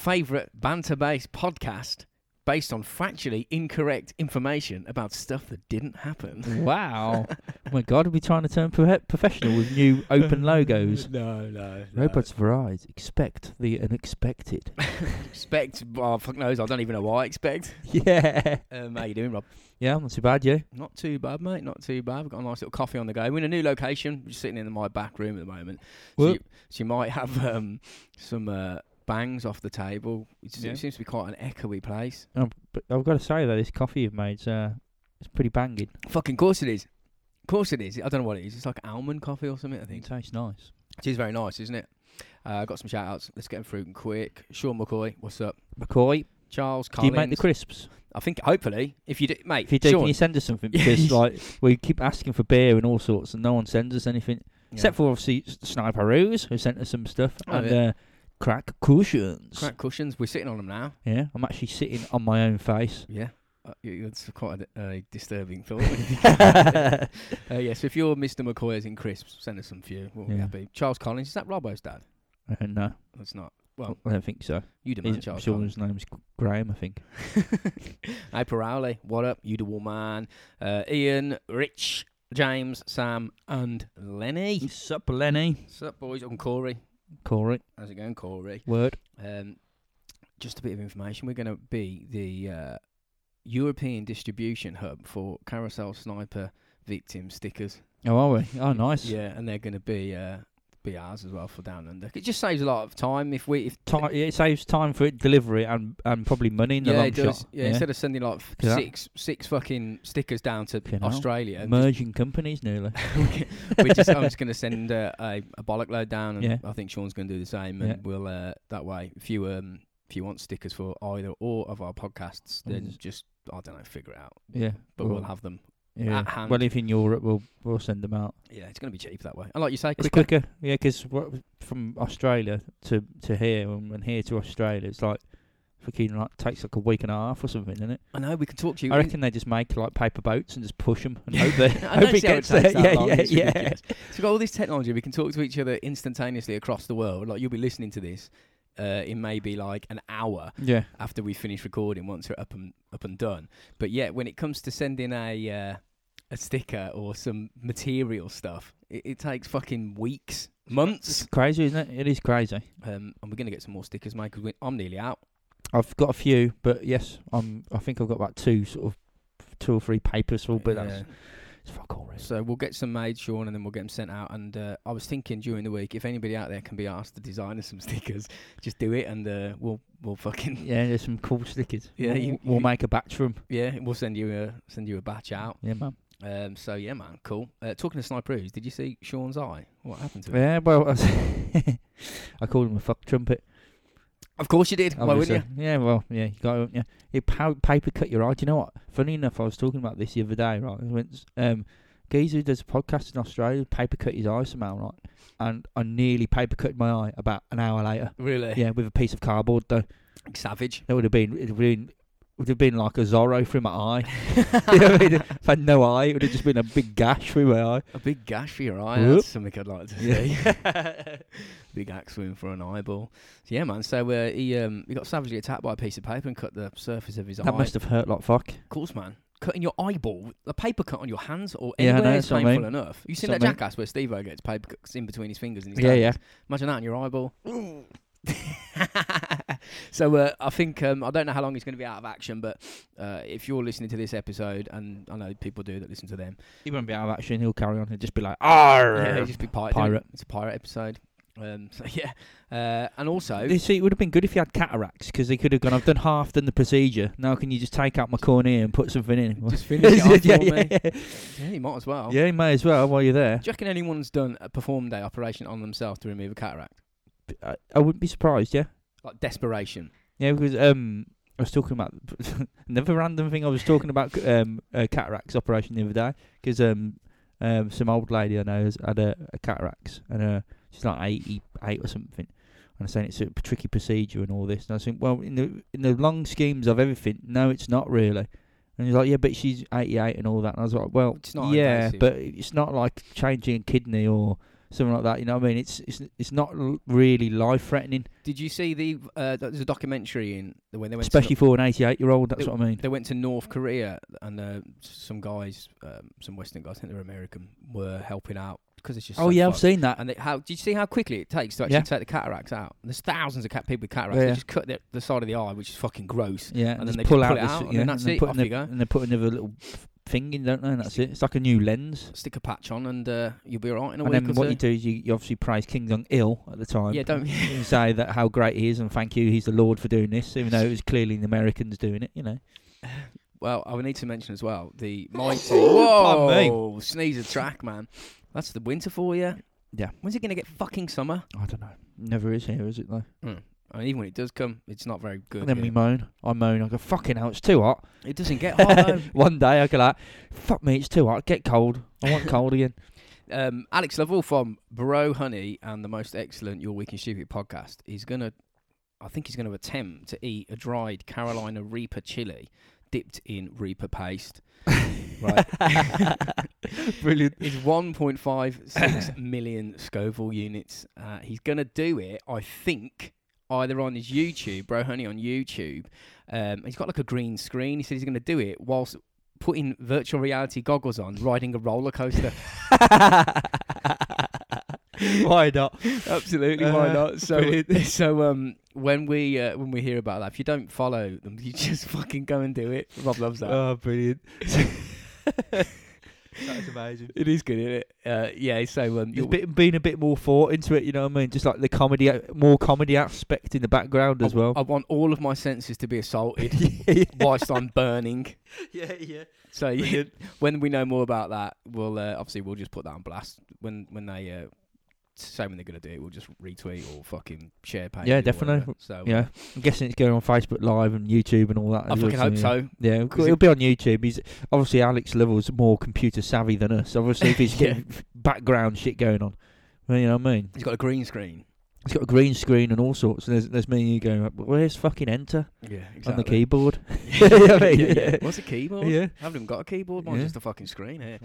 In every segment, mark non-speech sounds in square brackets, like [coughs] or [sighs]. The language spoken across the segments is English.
favourite banter-based podcast based on factually incorrect information about stuff that didn't happen. [laughs] Wow. oh my god, are we be trying to turn pro- professional with new open logos? [laughs] No, no. no. Robots for eyes. Expect the unexpected. [laughs] expect. Oh, fuck knows. I don't even know what I expect. yeah. Um, how you doing, Rob? Yeah, not too bad, you? Not too bad, mate. Not too bad. We've got a nice little coffee on the go. We're in a new location. We're just sitting in my back room at the moment. So you, so you might have um, some uh, bangs off the table. It, Yeah. it seems to be quite an echoey place. Um, but I've got to say though, this coffee you've made's uh, it's pretty banging. Fucking course it is. Of course it is. I don't know what it is. It's like almond coffee or something, I think. It think. tastes nice. It is very nice, isn't it? Uh, got some shout outs. Let's get them through 'em quick. Sean McCoy, what's up? McCoy, Charles do you make the crisps? I think, hopefully, if you do, mate, If you do, Sean, can you send us something? Yeah, [laughs] Because like we keep asking for beer and all sorts, and no one sends us anything Yeah. except for obviously S- Sniper Ruse, who sent us some stuff, Oh, and yeah. uh, crack cushions. crack cushions. We're sitting on them now. Yeah, I'm actually sitting on my own face. Yeah. Uh, it's quite a uh, disturbing thought. when you think about uh, yes, if you're Mr. McCoy's in crisps, send us some few. We'll be Yeah. happy. Charles Collins, is that Robbo's dad? Uh, no, That's not. Well, I don't think so. you demand His, Charles his name's Graham, I think. [laughs] Hey, Pirali, what up? You the woman. Uh, Ian, Rich, James, Sam, and Lenny. Sup, Lenny? What's up, boys? I'm Corey. Corey, How's it going, Corey? word. Um, just a bit of information. We're going to be the uh, European distribution hub for Carousel Sniper victim stickers. Oh, are we? Oh, nice. Yeah, and they're going to be uh, be ours as well for down under. It just saves a lot of time if we if Time, it saves time for it, delivery and and probably money in the yeah, long it does. shot. Yeah, instead of sending like 'Cause that- six six fucking stickers down to Fucking hell. Australia, merging companies nearly. [laughs] we're just I'm just going to send uh, a a bollock load down, and Yeah. I think Sean's going to do the same, and Yeah. we'll uh, that way if you um if you want stickers for either or of our podcasts, then Mm. just I don't know figure it out, yeah, but we'll have them. Yeah. at hand. Well, if in Europe, we'll we'll send them out. Yeah, it's going to be cheap that way, and like you say, It's quicker. quicker, yeah, 'cause what from Australia to to here and, and here to Australia, it's like fucking like takes like a week and a half or something, isn't it? I know we can talk to you. I reckon they just make like paper boats and just push them and [laughs] hope I they don't hope it see how gets takes there. that Yeah, long, yeah, it's yeah. ridiculous. So we've got all this technology. We can talk to each other instantaneously across the world. Like you'll be listening to this uh, in maybe like an hour Yeah, after we finish recording once we're up and up and done. But yeah, when it comes to sending a uh, a sticker or some material stuff, it, it takes fucking weeks, months. it's crazy, isn't it? It is crazy. Um, and we're gonna get some more stickers, mate. Because I'm nearly out. I've got a few, but yes, I'm. I think I've got about two sort of two or three papers full, but Yeah. that's it's fuck all, really. So we'll get some made, Sean, and then we'll get them sent out. And uh, I was thinking during the week, if anybody out there can be asked to design us some [laughs] stickers, just do it, and uh, we'll we'll fucking Yeah, there's some cool stickers. [laughs] Yeah, we'll, you- we'll you- make a batch for 'em. yeah, we'll send you a send you a batch out. Yeah, man. Um, so yeah, man, cool. Uh, talking to Sniper Ooze, did you see Sean's eye? What happened to it? Yeah, well, I, [laughs] I called him a fuck trumpet. Of course you did. Why wouldn't you? Yeah, well, yeah, you got it. yeah. It pa- paper cut your eye. Do you know what? Funny enough, I was talking about this the other day. Right, I went, um, geezer who does a podcast in Australia paper cut his eye somehow, right? And I nearly paper cut my eye about an hour later. Really? Yeah, with a piece of cardboard though. Savage. That would have been it would have been would have been like a Zorro through my eye. [laughs] [laughs] you know I mean? If I had no eye, it would have just been a big gash through my eye. A big gash for your eye. Whoop. That's something I'd like to see. [laughs] big axe wound for an eyeball. So yeah, man. So uh, he um he got savagely attacked by a piece of paper and cut the surface of his That eye. That must have hurt like fuck. Of course, man. Cutting your eyeball, a paper cut on your hands or Yeah, anywhere know, is what I painful mean. enough. You seen That's that mean. jackass where Steve O gets paper cuts in between his fingers and his Yeah, yeah. Imagine that on your eyeball. [laughs] so uh, I think um, I don't know how long he's going to be out of action, but uh, if you're listening to this episode, and I know people do that listen to them, He won't be out of action. He'll carry on. He'll just be like, "Arr!" yeah, he'll just be pirate. Pirate. It's a pirate episode. Um, [laughs] so yeah, uh, and also You see, it would have been good if you had cataracts because they could have gone. I've done half done the procedure. Now can you just take out my cornea and put something in? [laughs] just finish it yeah, yeah, me. yeah. Yeah, you might as well. Yeah, you may as well while you're there. Do you reckon anyone's done a perform a operation on themselves to remove a cataract? I, I wouldn't be surprised. Yeah, Like desperation. yeah, because um, I was talking about [laughs] another random thing. I was talking about um a cataracts operation the other day because um um some old lady I know has had a, a cataracts and uh she's like eighty eight or something. And I'm saying it's a tricky procedure and all this. And I think, well, in the in the long schemes of everything, no, it's not really. And he's like, yeah, but she's 88 and all that. And I was like, well, It's not yeah, invasive. but it's not like changing a kidney or something like that. You know what I mean? It's it's it's not really life threatening, Did you see the? Uh, there's a documentary in the when they went. especially for an 88 year old. That's It- what I mean. they went to North Korea and uh, some guys, um, some Western guys, I think they're American, were helping out because it's just. Oh so yeah, I've seen that. And they, how did you see how quickly it takes to actually Yeah. take the cataracts out? And there's thousands of cat people with cataracts. Yeah. They just cut the, the side of the eye, which is fucking gross. Yeah, and then they pull out, it this- out, and yeah, then that's they it, off another, you go. And they put another little thing in, don't they? And that's it. It's like a new lens. Stick a patch on, and uh, you'll be alright in a And week And then what two. you do is you, you obviously praise Kim Jong Il at the time. yeah, don't. and [laughs] say that how great he is and thank you, he's the Lord for doing this, even though it was clearly the Americans doing it. You know. Well, I would need to mention as well the [laughs] mighty. Whoa, sneeze a track, man. That's the winter for you. Yeah. When's it gonna get fucking summer? I don't know. Never is here, is it though? I mean, even when it does come, it's not very good. And then we moan. I moan. I go fucking hell, it's too hot. it doesn't get hot. though. [laughs] One day I go like, fuck me, it's too hot. Get cold. I want [laughs] cold again. um, Alex Lovell from Bro Honey and the most excellent Your Week in Stupid podcast is gonna, I think he's gonna attempt to eat a dried Carolina Reaper chili dipped in Reaper paste. [laughs] right. Brilliant. It's 1.56 million Scoville units. Uh, he's gonna do it, I think, either on his YouTube, Bro Honey on YouTube. Um, he's got like a green screen. He said he's gonna do it whilst putting virtual reality goggles on, riding a roller coaster. [laughs] Why not? Absolutely, Uh, why not? So, [laughs] so um, when we uh, when we hear about that, if you don't follow them, [laughs] you just fucking go and do it. Rob loves that. Oh, brilliant. That's amazing. it is good, isn't it? Uh, yeah. So um, There's you'll- bit, been a bit more thought into it, you know what I mean? Just like the comedy, more comedy aspect in the background as I, well. I want all of my senses to be assaulted [laughs] yeah, whilst I'm burning. [laughs] yeah, yeah. So yeah, when we know more about that, we'll uh, obviously we'll just put that on blast when when they uh, say when they're gonna do it. We'll just retweet or fucking share page. Yeah, definitely. So Yeah, uh, I'm guessing it's going on Facebook Live and YouTube and all that. I fucking hope yeah. so. Yeah, it'll, it'll be on YouTube. He's obviously Alex Lovell's more computer savvy than us. Obviously, if he's [laughs] Yeah. getting background shit going on, you know what I mean. He's got a green screen. He's got a green screen and all sorts. And there's, there's me and you going, "But where's fucking enter Yeah, on the keyboard? yeah, [laughs] [laughs] You know what I mean? yeah, yeah. Yeah. What's a keyboard? Yeah. I haven't even got a keyboard. Mine's Yeah. just a fucking screen here.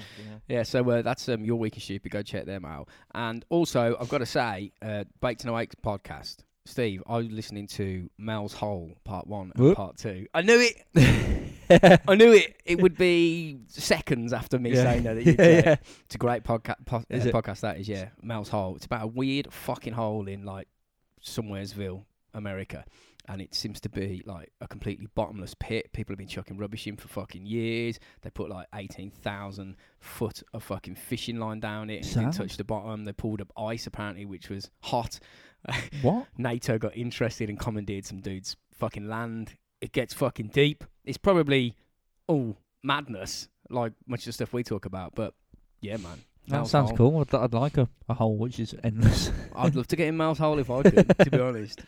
Yeah, so uh, that's um, your week in stupid. Go check them out. And also, I've got to say, uh, Baked No Aches podcast. Steve, I was listening to Mel's Hole Part One and Whoop. Part Two. I knew it. [laughs] I knew it. It would be seconds after me Yeah. saying that. [laughs] you'd yeah, it. yeah. It's a great podca- po- uh, podcast. That is, yeah. Mel's Hole. It's about a weird fucking hole in like somewheresville, America, and it seems to be like a completely bottomless pit. People have been chucking rubbish in for fucking years. They put like eighteen thousand foot of fucking fishing line down it. And it didn't touch the bottom. They pulled up ice apparently, which was hot. What? [laughs] NATO got interested and commandeered some dude's fucking land. It gets fucking deep. It's probably all madness, like much of the stuff we talk about. But yeah, man. That sounds Hole. cool. I'd, I'd like a, a hole which is endless. I'd love to get in Mel's Hole if I could, to be [laughs] honest.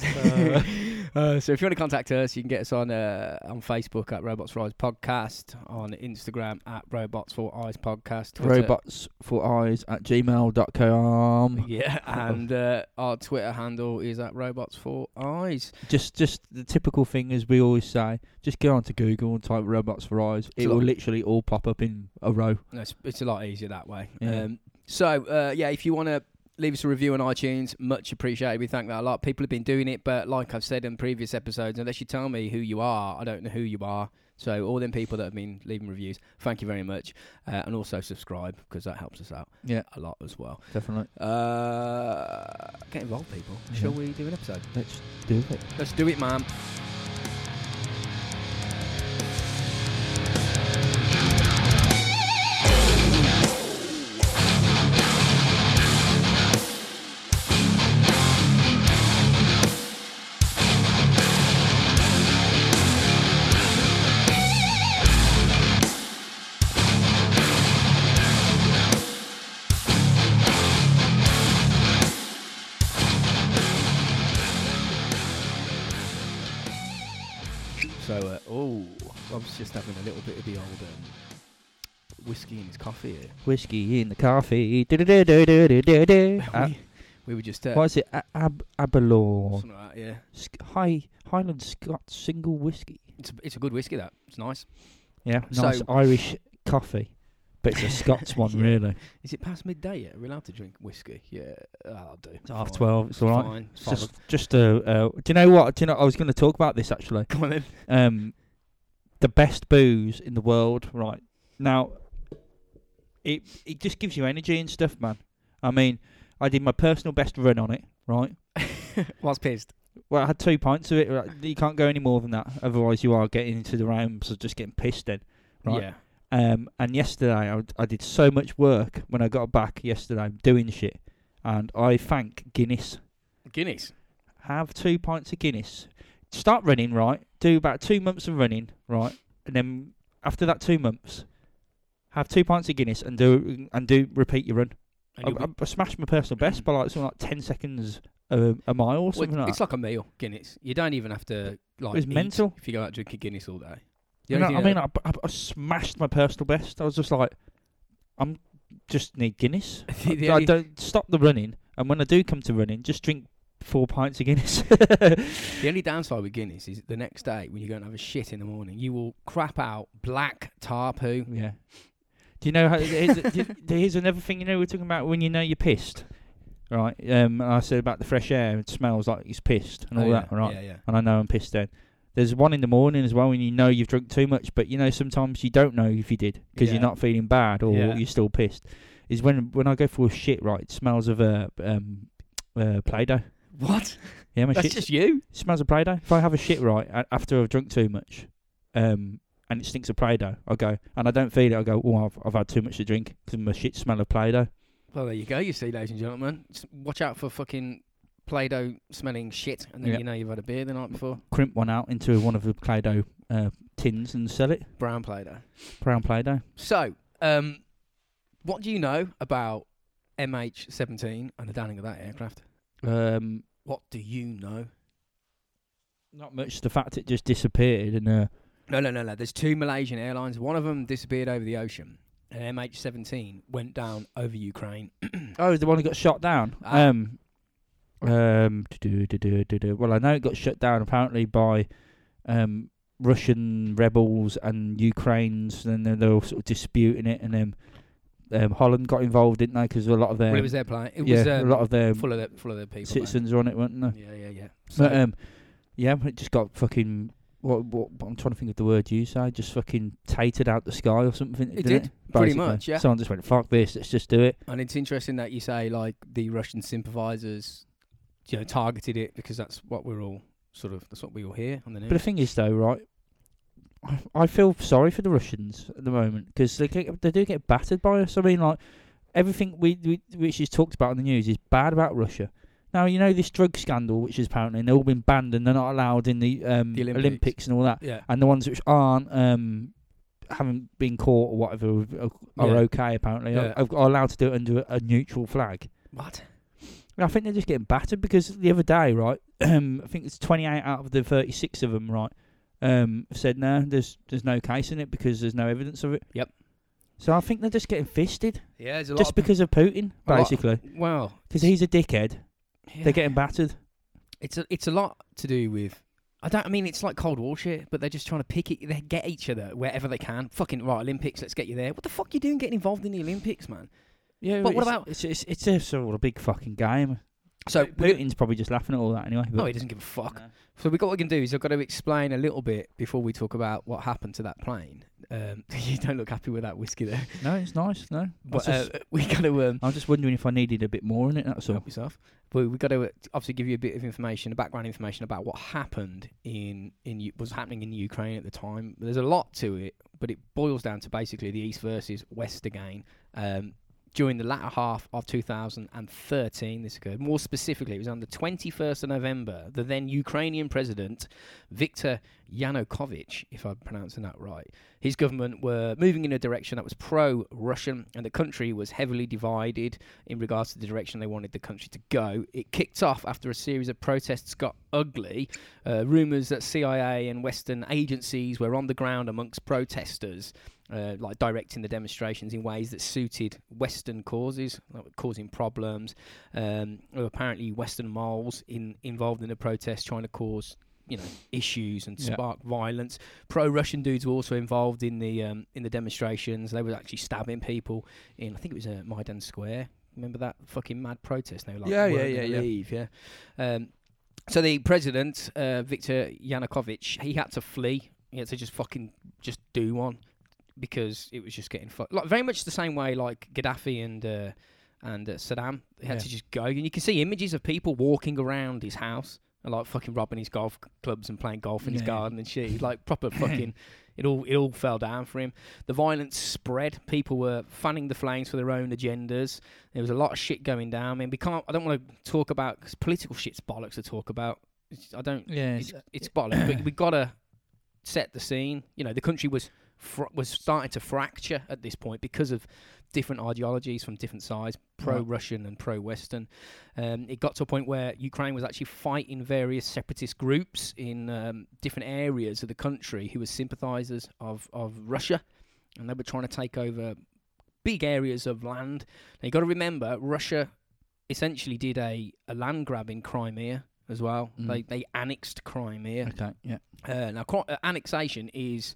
Uh, [laughs] Uh, so if you want to contact us, you can get us on uh, on Facebook at Robots for Eyes Podcast, on Instagram at Robots for Eyes Podcast, Twitter, robots for eyes at gmail.com. yeah, [laughs] and uh, our Twitter handle is at Robots for Eyes. Just just the typical thing as we always say, just go onto Google and type robots for eyes. It's it will lot- literally all pop up in a row. No, it's, it's a lot easier that way. Yeah. Um, so uh, yeah, if you want to leave us a review on iTunes, much appreciated. We thank that a lot. People have been doing it, but like I've said in previous episodes, unless you tell me who you are, I don't know who you are. So all them people that have been leaving reviews, thank you very much, uh, and also subscribe because that helps us out Yeah, a lot as well. definitely. Uh, get involved, people. Shall we do an episode? Let's do it. Let's do it, man. In his coffee here. Whiskey in the coffee. Uh, [laughs] we, we were just uh, what is it? A- Ab- Aberlour. something like that, yeah. Sk- High Highland Scotch single whiskey. It's a, it's a good whiskey. That it's nice. Yeah, So- nice Irish coffee. but it's a Scots [laughs] one, Yeah. really. Is it past midday yet? Are we allowed to drink whiskey? Yeah, I'll do. It's half Fine. twelve. It's all right. Fine. It's just, just a. Uh, do you know what? Do you know? I was going to talk about this actually. Come on then. Um, the best booze in the world, right now. It it just gives you energy and stuff, man. I mean, I did my personal best run on it, right? [laughs] Was pissed. Well, I had two pints of it. right, You can't go any more than that, otherwise you are getting into the realms of just getting pissed. Then, right? Yeah. Um, and yesterday I did so much work when I got back yesterday doing shit, and I thank Guinness. Guinness. Have two pints of Guinness. Start running, right? Do about two months of running, right? And then after that two months, have two pints of Guinness and do and do repeat your run. And I, I, I smashed my personal best by like something like ten seconds a, a mile or Well, something like it's that. like a meal, Guinness. You don't even have to like. It's mental. if you go out drinking Guinness all day. You know, I mean, I, I, I smashed my personal best. I was just like, I'm just need Guinness. [laughs] the I don't stop the running, and when I do come to running, just drink four pints of Guinness. [laughs] the only downside with Guinness is the next day when you go and have a shit in the morning, you will crap out black tar poo. yeah. Do you know how? Here's, here's another thing. You know, we're talking about when you know you're pissed, right? Um, I said about the fresh air. It smells like he's pissed and all Oh, yeah, that, right? Yeah, yeah. And I know I'm pissed then. There's one in the morning as well when you know you've drunk too much, but you know sometimes you don't know if you did because Yeah. you're not feeling bad or Yeah. you're still pissed. Is when when I go for a shit, right? It smells of uh, um, uh, Play-Doh. What? Yeah, my That's shit just you. It smells of Play-Doh. If I have a shit right after I've drunk too much, um, and it stinks of Play-Doh, I go and I don't feel it. I go, oh, I've, I've had too much to drink because my shit smell of Play-Doh. Well, there you go. You see, ladies and gentlemen, S- watch out for fucking Play-Doh smelling shit, and then Yeah. you know you've had a beer the night before. Crimp one out into one of the Play-Doh uh, tins and sell it. Brown Play-Doh. Brown Play-Doh. So, um, what do you know about MH17 and the downing of that aircraft? Um, What do you know? not much. The fact it just disappeared and uh, No, no, no, no. There's two Malaysian airlines. One of them disappeared over the ocean, and MH17 went down over Ukraine. [clears throat] oh, the one who got shot down. Ah. Um, um, do, do, do, do, do. well, I know it got shut down apparently by um Russian rebels and Ukraine's, and then they were sort of disputing it, and then um, Holland got involved, didn't they? Because a lot of their well, it was their plane. It yeah, was a um, lot of their full of their full of their people. citizens were on it, weren't they? Yeah, yeah, yeah. But So, um, yeah, it just got fucking. What, what I'm trying to think of the word you say. Just fucking tatered out the sky or something. It did, pretty much, yeah. Someone just went, "Fuck this, let's just do it." and it's interesting that you say like the Russian sympathisers, you know, targeted it because that's what we're all sort of that's what we all hear on the news. But the thing is, though, right? I- I feel sorry for the Russians at the moment because they get, they do get battered by us. I mean, like everything we, we which is talked about in the news is bad about Russia. Now you know this drug scandal, which is apparently they've all been banned and they're not allowed in the, um, The Olympics. Olympics. and all that. yeah, And the ones which aren't um, haven't been caught or whatever are, are Yeah. okay. Apparently, Yeah. are, are allowed to do it under a, a neutral flag. what? I think they're just getting battered because the other day, right? Um, [clears throat] I think it's 28 out of the 36 of them, right? Um, said no, there's there's no case in it because there's no evidence of it. Yep. So I think they're just getting fisted Yeah, there's a lot. just of, because of Putin, basically, well, because he's a dickhead. Yeah. They're getting battered. It's a it's a lot to do with. I don't. I mean, it's like Cold War shit, but they're just trying to pick it. They get each other wherever they can. Fucking right, Olympics. Let's get you there. What the fuck are you doing getting involved in the Olympics, man? Yeah, But what about- it's it's, it's a sort of a big fucking game. So Putin's probably just laughing at all that anyway. No, he doesn't give a fuck. So we got what we can do is I've got to explain a little bit before we talk about what happened to that plane. Um, [laughs] you don't look happy with that whiskey there, [laughs] no, it's nice. No, but uh, [laughs] we got to um, I'm just wondering if I needed a bit more in it. That's all. help yourself. But we got to uh, obviously give you a bit of information, a background information about what happened in in U- was happening in Ukraine at the time. There's a lot to it, but it boils down to basically the East versus West again. Um, during the latter half of 2013, this occurred. More specifically, it was on the 21st of November. The then Ukrainian president, Viktor Yanukovych, if I'm pronouncing that right, his government were moving in a direction that was pro-Russian, and the country was heavily divided in regards to the direction they wanted the country to go. It kicked off after a series of protests got ugly. Uh, rumours that CIA and Western agencies were on the ground amongst protesters, uh, like directing the demonstrations in ways that suited Western causes, like causing problems. Um, apparently Western moles in, involved in the protest, trying to cause you know issues and Yeah. spark violence. Pro-Russian dudes were also involved in the um, in the demonstrations. They were actually stabbing people in I think it was uh, Maidan Square. Remember that fucking mad protest? They were like, Yeah, yeah, yeah, yeah. Leave, yeah. Um, so the president, uh, Viktor Yanukovych, he had to flee. He had to just fucking just do one because it was just getting fucked. Like very much the same way like Gaddafi and uh, and uh, Saddam they had Yeah. to just go. And you can see images of people walking around his house and like fucking robbing his golf clubs and playing golf in his garden and shit. He's like proper [laughs] fucking. It all it all fell down for him. The violence spread. People were fanning the flames for their own agendas. There was a lot of shit going down. I mean, we can't. I don't want to talk about 'cause political shit's bollocks to talk about. It's, I don't. Yeah, It's, it's bollocks. but [coughs] we gotta set the scene. You know, the country was fr- was starting to fracture at this point because of different ideologies from different sides, pro-Russian and pro-Western. Um, it got to a point where Ukraine was actually fighting various separatist groups in um, different areas of the country who were sympathisers of of Russia, and they were trying to take over big areas of land. Now you got to remember, Russia essentially did a, a land grab in Crimea as well. Mm. They they annexed Crimea. okay, yeah. Uh, now, uh, annexation is.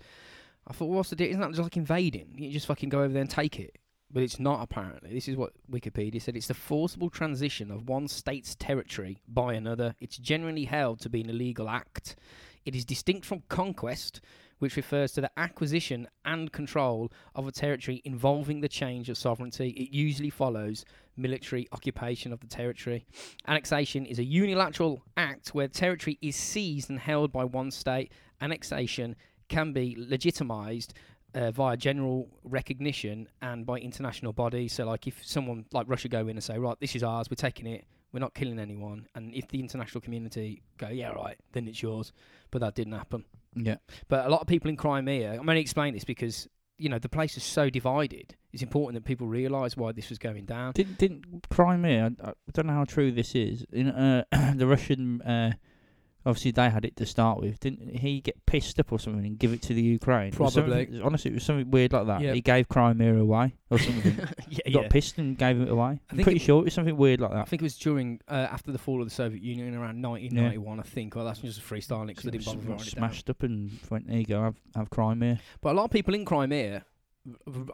I thought, what's the deal? Isn't that just like invading? You just fucking go over there and take it. But it's not, apparently. This is what Wikipedia said. It's the forcible transition of one state's territory by another. It's generally held to be an illegal act. It is distinct from conquest, which refers to the acquisition and control of a territory involving the change of sovereignty. It usually follows military occupation of the territory. Annexation is a unilateral act where territory is seized and held by one state. Annexation can be legitimized uh, via general recognition and by international bodies. So, like, if someone like Russia go in and say, "Right, this is ours. We're taking it. We're not killing anyone," and if the international community go, "Yeah, right," then it's yours. But that didn't happen. Yeah. But a lot of people in Crimea, I'm going to explain this because you know the place is so divided. It's important that people realise why this was going down. Didn't didn't Crimea? I, I don't know how true this is. In uh, [clears throat] the Russian, uh, obviously they had it to start with. Didn't he get pissed up or something and give it to the Ukraine? Probably. something- Honestly, it was something weird like that. Yeah. He gave Crimea away or [laughs] something. yeah, he got yeah. pissed and gave it away. I'm pretty it- sure it was something weird like that. I think it was during uh, after the fall of the Soviet Union around 1991. I think. Well, that's just freestyling because I didn't bother writing it down. smashed up and went, there you go, have, have Crimea. But a lot of people in Crimea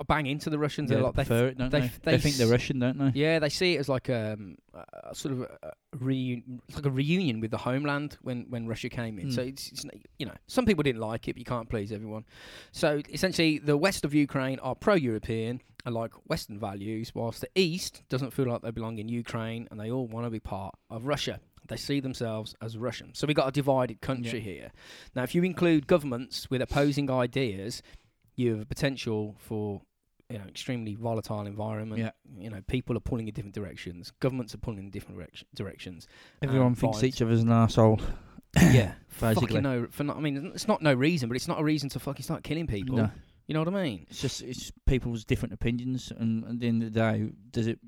bang into the Russians. a lot. They, prefer it, don't they they? They, they think they're Russian, don't they? yeah, they see it as like um, a sort of a reunion, like a reunion with the homeland when, when Russia came in. Mm. So it's, it's you know some people didn't like it, but you can't please everyone. So essentially, the west of Ukraine are pro-European and like Western values, whilst the east doesn't feel like they belong in Ukraine and they all want to be part of Russia. They see themselves as Russian. So we've got a divided country here. Now, if you include governments with opposing ideas, you have a potential for you know extremely volatile environment. Yeah. You know, people are pulling in different directions. Governments are pulling in different direc- directions. Everyone um, thinks each other's an arsehole. [coughs] yeah, [coughs] Basically. no. For not, I mean, it's not no reason, but it's not a reason to fucking start killing people. No. You know what I mean? It's just it's people's different opinions, and at the end of the day, does it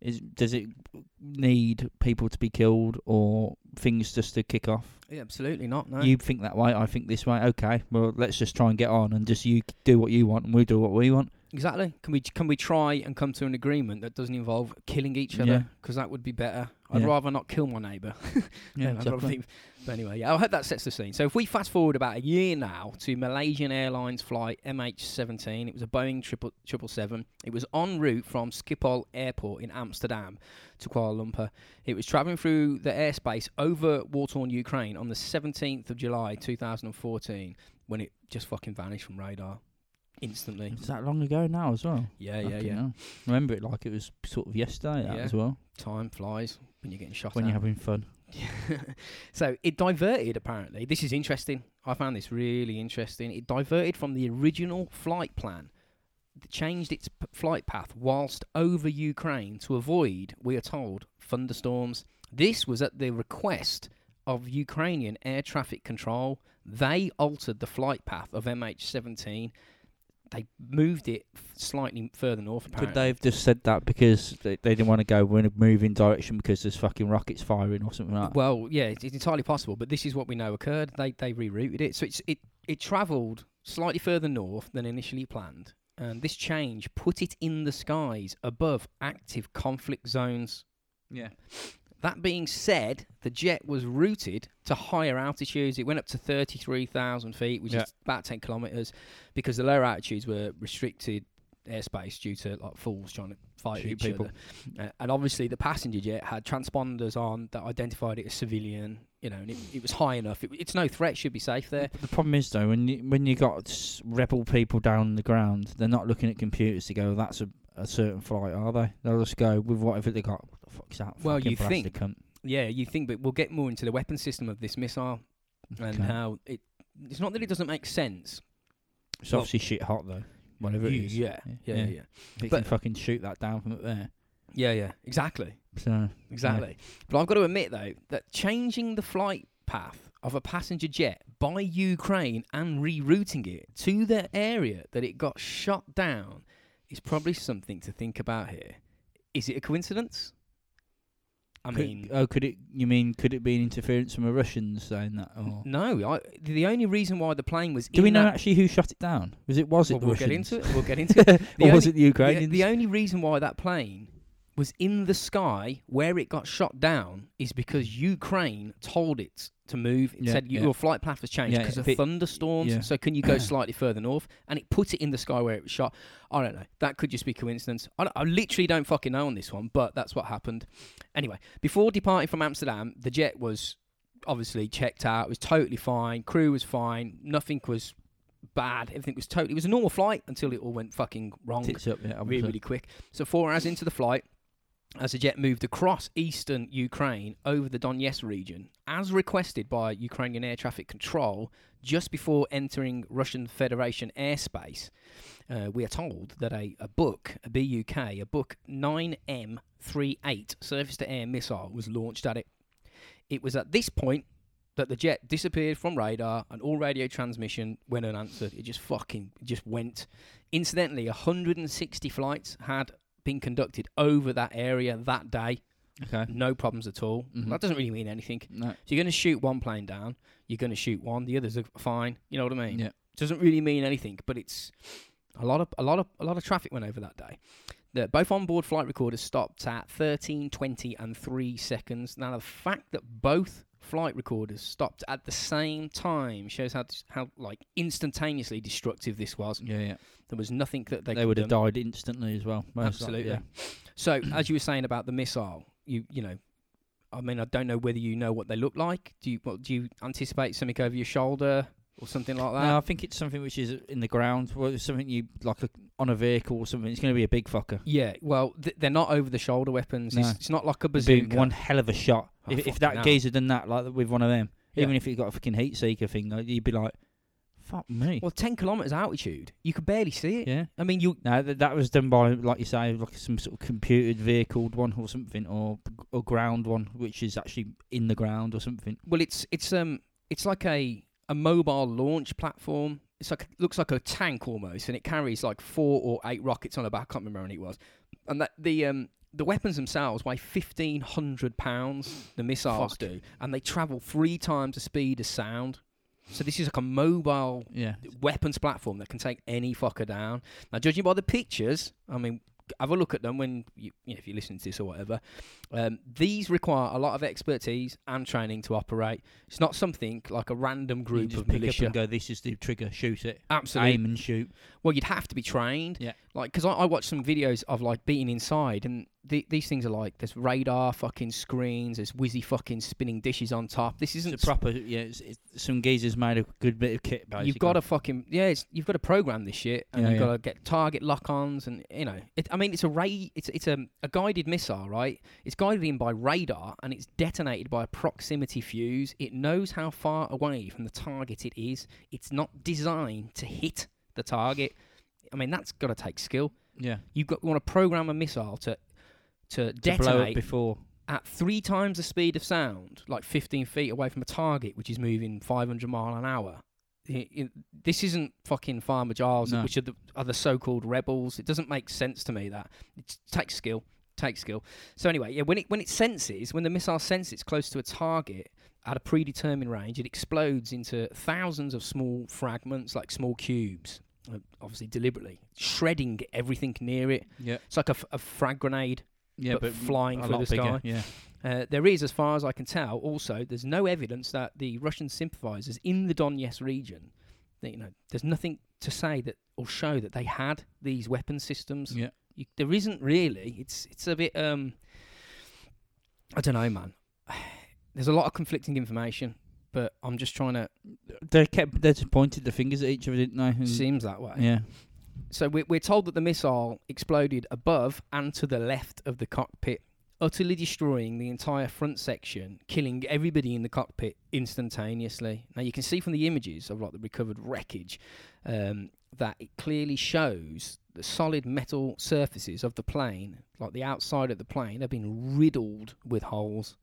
is does it need people to be killed or things just to kick off? Yeah, absolutely not. No. You think that way, I think this way. Okay, well, let's just try and get on, and just you do what you want, and we do what we want. Exactly. Can we can we try and come to an agreement that doesn't involve killing each Yeah. other? Because that would be better. I'd Yeah. rather not kill my neighbour. [laughs] Yeah, exactly. But anyway, yeah, I hope that sets the scene. So if we fast forward about a year now to Malaysian Airlines flight MH17, it was a Boeing triple triple seven. It was en route from Schiphol Airport in Amsterdam to Kuala Lumpur. It was travelling through the airspace over war-torn Ukraine on the 17th of July 2014 when it just fucking vanished from radar instantly. It's that long ago now as well. Yeah, yeah, yeah. Remember it like it was sort of yesterday Yeah. as well. Time flies when you're getting shot When at. you're having fun. [laughs] so it diverted apparently. This is interesting. I found this really interesting. It diverted from the original flight plan. It changed its p- flight path whilst over Ukraine to avoid, we are told, thunderstorms. This was at the request of Ukrainian air traffic control. They altered the flight path of MH17. They moved it slightly further north. Apparently. Could they have just said that because they, they didn't want to go in a moving direction because there's fucking rockets firing or something like that? Well, yeah, it's, it's entirely possible, but this is what we know occurred. They they rerouted it, so it's it it travelled slightly further north than initially planned, and this change put it in the skies above active conflict zones. yeah. That being said, the jet was routed to higher altitudes. It went up to 33,000 feet, which Yeah. is about 10 kilometres, because the lower altitudes were restricted airspace due to like fools trying to fight Shoot each people. other. Uh, and obviously, the passenger jet had transponders on that identified it as civilian. You know, and it, it was high enough. It, it's no threat. Should be safe there. But the problem is though, when you when you got rebel people down on the ground, they're not looking at computers to go. That's a, a certain flight, are they? They'll just go with whatever they got. Fuck's that? Well, you think- cunt? Yeah, you think, but we'll get more into the weapon system of this missile and Okay. how it. It's not that it doesn't make sense. It's well- obviously shit hot though. Whatever it You- is. yeah, yeah, yeah, yeah. If you But- can fucking shoot that down from up there. Yeah, yeah, exactly. So Exactly. But I've got to admit, though, that changing the flight path of a passenger jet by Ukraine and rerouting it to the area that it got shot down is probably something to think about here. Is it a coincidence? I could, mean, oh, could it? You mean could it be an interference from a Russian saying that? Or no. I, the only reason why the plane was do we know actually who shot it down? Was it was it well, the we'll get into it. We'll get into it. [laughs] or The was it the Ukrainians? The, the only reason why that plane was in the sky where it got shot down is because Ukraine told it to move. It Yeah, said yeah. your flight path has changed Yeah, because of thunderstorms. yeah. So can you go [clears throat] slightly further north? And it put it in the sky where it was shot. I don't know. That could just be coincidence. I, I literally don't fucking know on this one, but that's what happened. Anyway, before departing from Amsterdam, the jet was obviously checked out. It was totally fine. Crew was fine. Nothing was bad. Everything was totally. It was a normal flight until it all went fucking wrong Tits up, yeah, really, really quick. So four hours into the flight, as the jet moved across eastern Ukraine over the Donetsk region, as requested by Ukrainian air traffic control, just before entering Russian Federation airspace, uh, we are told that a, a Buk, a BUK, a Buk 9M38 surface-to-air missile was launched at it. It was at this point that the jet disappeared from radar and all radio transmission went unanswered. It just fucking just went. Incidentally, 160 flights had been conducted over that area that day. Okay. No problems at all. Mhm. That doesn't really mean anything. No. So you're going to shoot one plane down, you're going to shoot one, the others are fine. You know what I mean? Yeah. Doesn't really mean anything, but it's a lot of a lot of a lot of traffic went over that day. The, both onboard flight recorders stopped at 13, 20, and 3 seconds. Now, the fact that both flight recorders stopped at the same time shows how how like instantaneously destructive this was. Yeah, yeah. There was nothing that they, They, would have died instantly as well. most likely, Absolutely. So, as you were saying about the missile, you you know, I mean, I don't know whether you know what they look like. Do you what, do you anticipate something over your shoulder or something like that? No, I think it's something which is in the ground. Well, it's something you like a, on a vehicle or something. It's going to be a big fucker. Yeah, well, th- they're not over the shoulder weapons. It's, No. it's not like a It'd be bazooka. one hell of a shot. Oh, if, if that geezer done that like with one of them, Yeah. even if he got a fucking heat seeker thing, uh, you'd be like, "Fuck me." Well, ten kilometers altitude, you could barely see it. yeah. I mean, you No, that, that was done by, like you say, like some sort of computered vehicled one or something, or or ground one, which is actually in the ground or something. well, it's it's um it's like a a mobile launch platform. It's like looks like a tank almost, and it carries like four or eight rockets on the back. I can't remember how many it was, and that the um the weapons themselves weigh fifteen hundred pounds. The missiles Fuck. do, and they travel three times the speed of sound. So this is like a mobile Yeah. weapons platform that can take any fucker down. Now, judging by the pictures, I mean, have a look at them when you, you know, if you listen to this or whatever. Um, these require a lot of expertise and training to operate. It's not something like a random You group just of pick militia. up and go. This is the trigger. Shoot it. Absolutely. Aim and shoot. Well, you'd have to be trained. Yeah. Like, because I, I watched some videos of like being inside, and the, these things are like there's radar fucking screens, there's whizzy fucking spinning dishes on top. This isn't It's a proper. Yeah. It's, it's, some geezers made a good bit of kit. Basically. You've got to fucking yeah. It's, you've got to program this shit, and Yeah, you've yeah. got to get target lock-ons, and you know. It, I mean, it's a ray. It's it's a, a guided missile, right? It's guided in by radar, and it's detonated by a proximity fuse. It knows how far away from the target it is. It's not designed to hit the target. I mean, that's got to take skill. Yeah. You've got you want to program a missile to to To detonate before. at three times the speed of sound, like 15 feet away from a target, which is moving 500 mile an hour. I- I- This isn't fucking Farmer Giles, No. which are the, are the so-called rebels. It doesn't make sense to me that it takes skill, takes skill. So anyway, yeah, when it when it senses, when the missile senses it's close to a target at a predetermined range, it explodes into thousands of small fragments, like small cubes, obviously deliberately shredding everything near it. Yeah. It's like a, f- a frag grenade Yeah, but but flying through the bigger, sky. Yeah. Uh, there is, as far as I can tell, also there's no evidence that the Russian sympathisers in the Donetsk region, that, you know, there's nothing to say that or show that they had these weapon systems. Yeah. You, there isn't really. It's it's a bit. Um, I don't know, man. [sighs] There's a lot of conflicting information, but I'm just trying to. They kept they just pointed the fingers at each other, didn't they? And- Seems that way. yeah. So we're, we're told that the missile exploded above and to the left of the cockpit, utterly destroying the entire front section, killing everybody in the cockpit instantaneously. Now you can see from the images of like the recovered wreckage um, that it clearly shows the solid metal surfaces of the plane, like the outside of the plane, have been riddled with holes.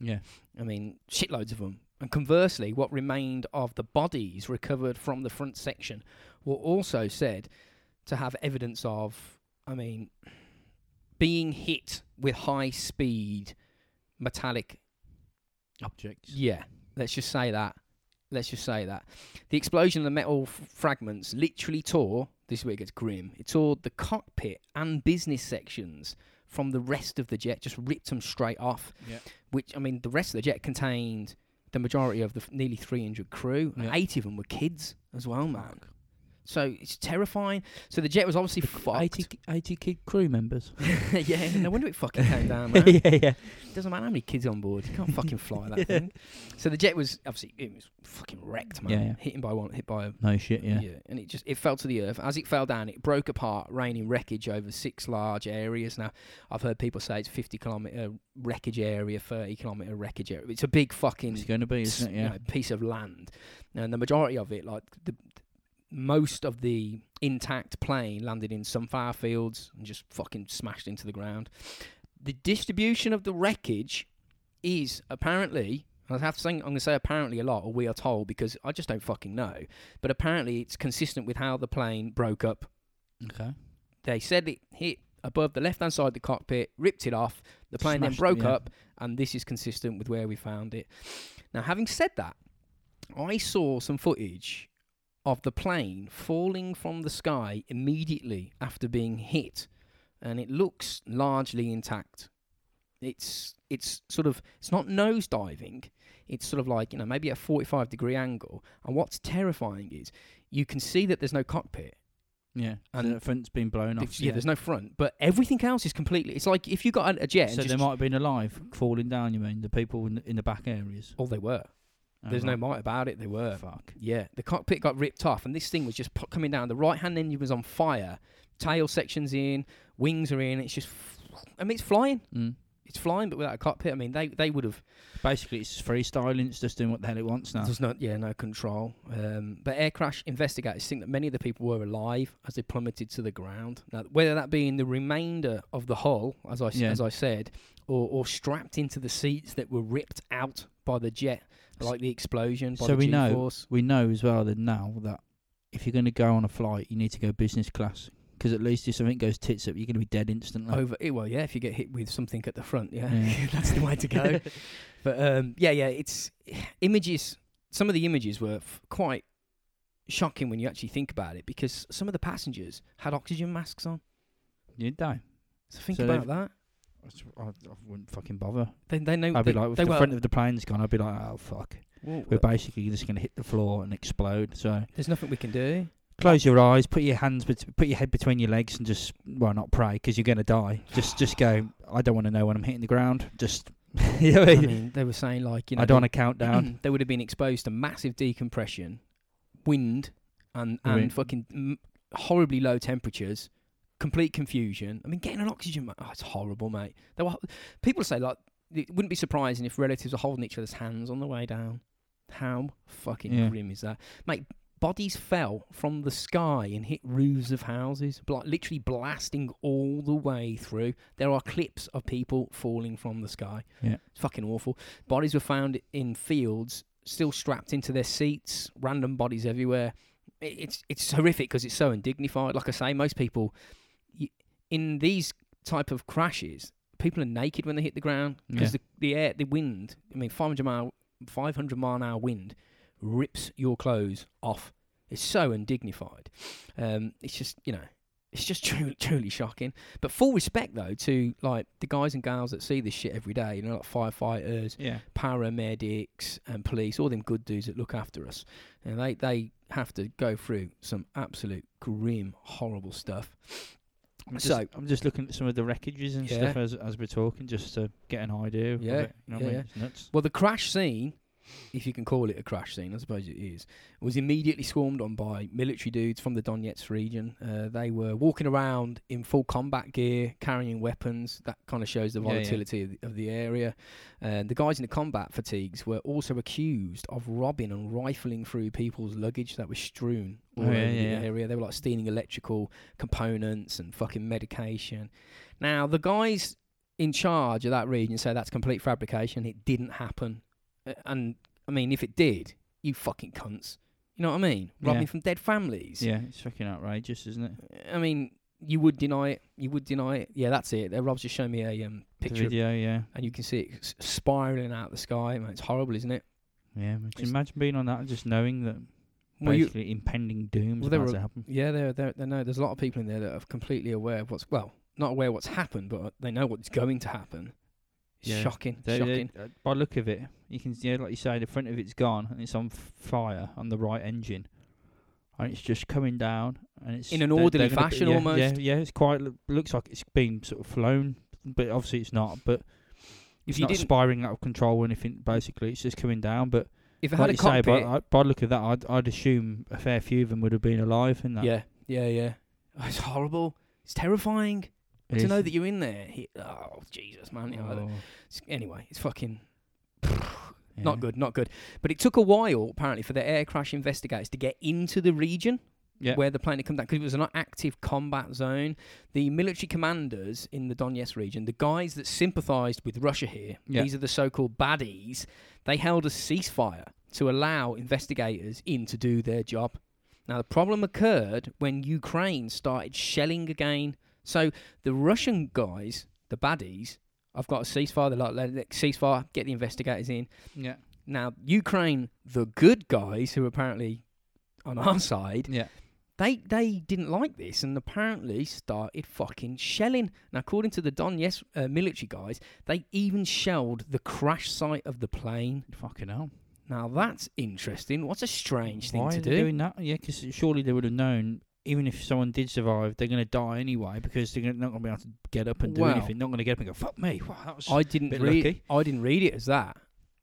Yeah. I mean, shitloads of them. And conversely, what remained of the bodies recovered from the front section were also said to have evidence of, I mean, being hit with high speed metallic. Objects. Yeah, let's just say that. Let's just say that. The explosion of the metal f- fragments literally tore, this is where it gets grim, it tore the cockpit and business sections from the rest of the jet, just ripped them straight off. Yeah. Which, I mean, the rest of the jet contained the majority of the f- nearly 300 crew, and Yeah. 80 of them were kids as well, man. So it's terrifying. So the jet was obviously fucked. 80, 80 kid crew members. [laughs] yeah, no wonder it fucking came [laughs] down, man. yeah, yeah. Doesn't matter how many kids on board, you can't fucking [laughs] fly that Yeah. thing. So the jet was obviously it was fucking wrecked, man. Yeah, yeah. Hitting by one, hit by a No shit, yeah. yeah. and it just it fell to the earth. As it fell down, it broke apart, raining wreckage over six large areas. Now, I've heard people say it's fifty kilometer wreckage area, thirty kilometer wreckage area. It's a big fucking It's going to be, isn't it? you Yeah. know, piece of land. And the majority of it, like the most of the intact plane, landed in sunflower fields and just fucking smashed into the ground. The distribution of the wreckage is apparently. I have to say, I'm going to say apparently a lot, or we are told, because I just don't fucking know. But apparently, it's consistent with how the plane broke up. Okay. They said it hit above the left hand side of the cockpit, ripped it off. The plane Smashed then broke yeah. up, and this is consistent with where we found it. Now, having said that, I saw some footage of the plane falling from the sky immediately after being hit, and it looks largely intact. It's it's sort of it's not nose diving. It's sort of like you know maybe at a 45 degree angle. And what's terrifying is you can see that there's no cockpit. Yeah. And the front's been blown off. yeah, there's no front, but everything else is completely. It's like if you got a, a jet. So they might have been alive, falling down. You mean the people in the, in the back areas? Oh, they were. Oh, There's no might about it. They were. Fuck. Yeah, the cockpit got ripped off, and this thing was just coming down. The right hand engine was on fire. Tail section's in, wings are in. It's just, f- I mean, it's flying. Mm. It's flying, but without a cockpit. I mean, they they would have. Basically, it's freestyling. It's just doing what the hell it wants now. There's not, yeah, no control. Um, but air crash investigators think that many of the people were alive as they plummeted to the ground. Now, whether that be in the remainder of the hull, as I Yeah. as I said, or or strapped into the seats that were ripped out by the jet, like the explosion. By So the we know- G-force. We know as well that now that if you're going to go on a flight, you need to go business class because at least if something goes tits up, you're going to be dead instantly. over eh, well yeah if you get hit with something at the front yeah, Yeah. [laughs] that's the way to go [laughs] but um yeah yeah it's [sighs] images some of the images were f- quite shocking when you actually think about it because some of the passengers had oxygen masks on You'd die. so think So about that I, I wouldn't fucking bother. they, they know I'd be they, like, if the were, front of the plane's gone, I'd be like, oh fuck. well, We're basically just going to hit the floor and explode. So there's nothing we can do close your eyes, put your hands, bet- put your head between your legs, and just well, not pray because you're going to die. Just just go. I don't want to know when I'm hitting the ground. Just [laughs] you know I I mean? mean they were saying like you know I don't want to count down. [clears throat] they would have been exposed to massive decompression, wind, and and Right. fucking m- horribly low temperatures, complete confusion. I mean, getting an oxygen, mask, oh, it's horrible, mate. They were, people say like it wouldn't be surprising if relatives were holding each other's hands on the way down. How fucking Yeah. grim is that, mate? Bodies fell from the sky and hit roofs of houses, like literally blasting all the way through. There are clips of people falling from the sky. Yeah. It's fucking awful. Bodies were found in fields, still strapped into their seats. Random bodies everywhere. It's it's horrific because it's so undignified. Like I say, most people in these type of crashes, people are naked when they hit the ground because Yeah. the, the air, the wind. I mean, 500 mile, 500 mile an hour wind rips your clothes off. It's so undignified. Um, it's just you know, It's just [laughs] truly, truly shocking. But full respect though to like the guys and gals that see this shit every day. You know, like firefighters, Yeah. paramedics, and police. All them good dudes that look after us. And they they have to go through some absolute grim, horrible stuff. I'm just, So- I'm just looking at some of the wreckages and Yeah. stuff as as we're talking, just to get an idea. Of Yeah, it, you know what I yeah, mean? yeah. Well, the crash scene, if you can call it a crash scene, I suppose it is, was immediately swarmed on by military dudes from the Donetsk region. Uh, they were walking around in full combat gear, carrying weapons. That kind of shows the Yeah, yeah. volatility Of, the, of the area. And the guys in the combat fatigues were also accused of robbing and rifling through people's luggage that was strewn all Oh, over yeah, the yeah, yeah. area. They were like stealing electrical components and fucking medication. Now, the guys in charge of that region say that's complete fabrication. It didn't happen. And I mean, if it did, you fucking cunts. You know what I mean? Robbing Yeah. from dead families. Yeah, it's fucking outrageous, isn't it? I mean, you would deny it. You would deny it. Yeah, that's it. Uh, Rob's just showing me a um, The picture, of- video, yeah, and you can see it s- spiraling out of the sky. Man, it's horrible, isn't it? yeah. Can It's- you imagine being on that and just knowing that Well, you- basically impending doom Well, there about to happen? Yeah, they're, they're, they know. There's a lot of people in there that are completely aware of what's well, not aware of what's happened, but they know what's going to happen. It's Yeah. shocking, They- they- shocking. uh, by look of it, you can yeah, like you say, the front of it's gone and it's on fire on the right engine, and it's just coming down and it's In an orderly they're gonna be- fashion yeah, almost. Yeah, yeah, it's quite loo- looks like it's been sort of flown, but obviously it's not. But If it's you not didn't, spiraling out of control or anything. Basically, it's just coming down. But if it like had a you say, cockpit, by, by look of that, I'd, I'd assume a fair few of them would have been alive in that. yeah, yeah, yeah. [laughs] It's horrible. It's terrifying To know that you're in there. He, oh Jesus, man. You know, Oh, anyway, it's fucking [sighs] yeah. not good, not good. But it took a while, apparently, for the air crash investigators to get into the region Yeah, where the plane had come down because it was an active combat zone. The military commanders in the Donetsk region, the guys that sympathised with Russia here, Yeah. these are the so-called baddies. They held a ceasefire to allow investigators in to do their job. Now the problem occurred when Ukraine started shelling again. So the Russian guys, the baddies, I've got a ceasefire. They're like, let ceasefire, get the investigators in. yeah, Now Ukraine, the good guys who are apparently on our [laughs] side, yeah. they they didn't like this and apparently started fucking shelling. Now, according to the Donetsk uh, military guys, they even shelled the crash site of the plane. Fucking hell. Now that's interesting. What's a strange thing Why to are they do? doing that? Yeah, 'cause surely they would have known. Even if someone did survive, they're going to die anyway because they're not going to be able to get up and do Well- anything. Not going to get up and go, "Fuck me!" Wow, that was I didn't bit read. lucky. I didn't read it as that.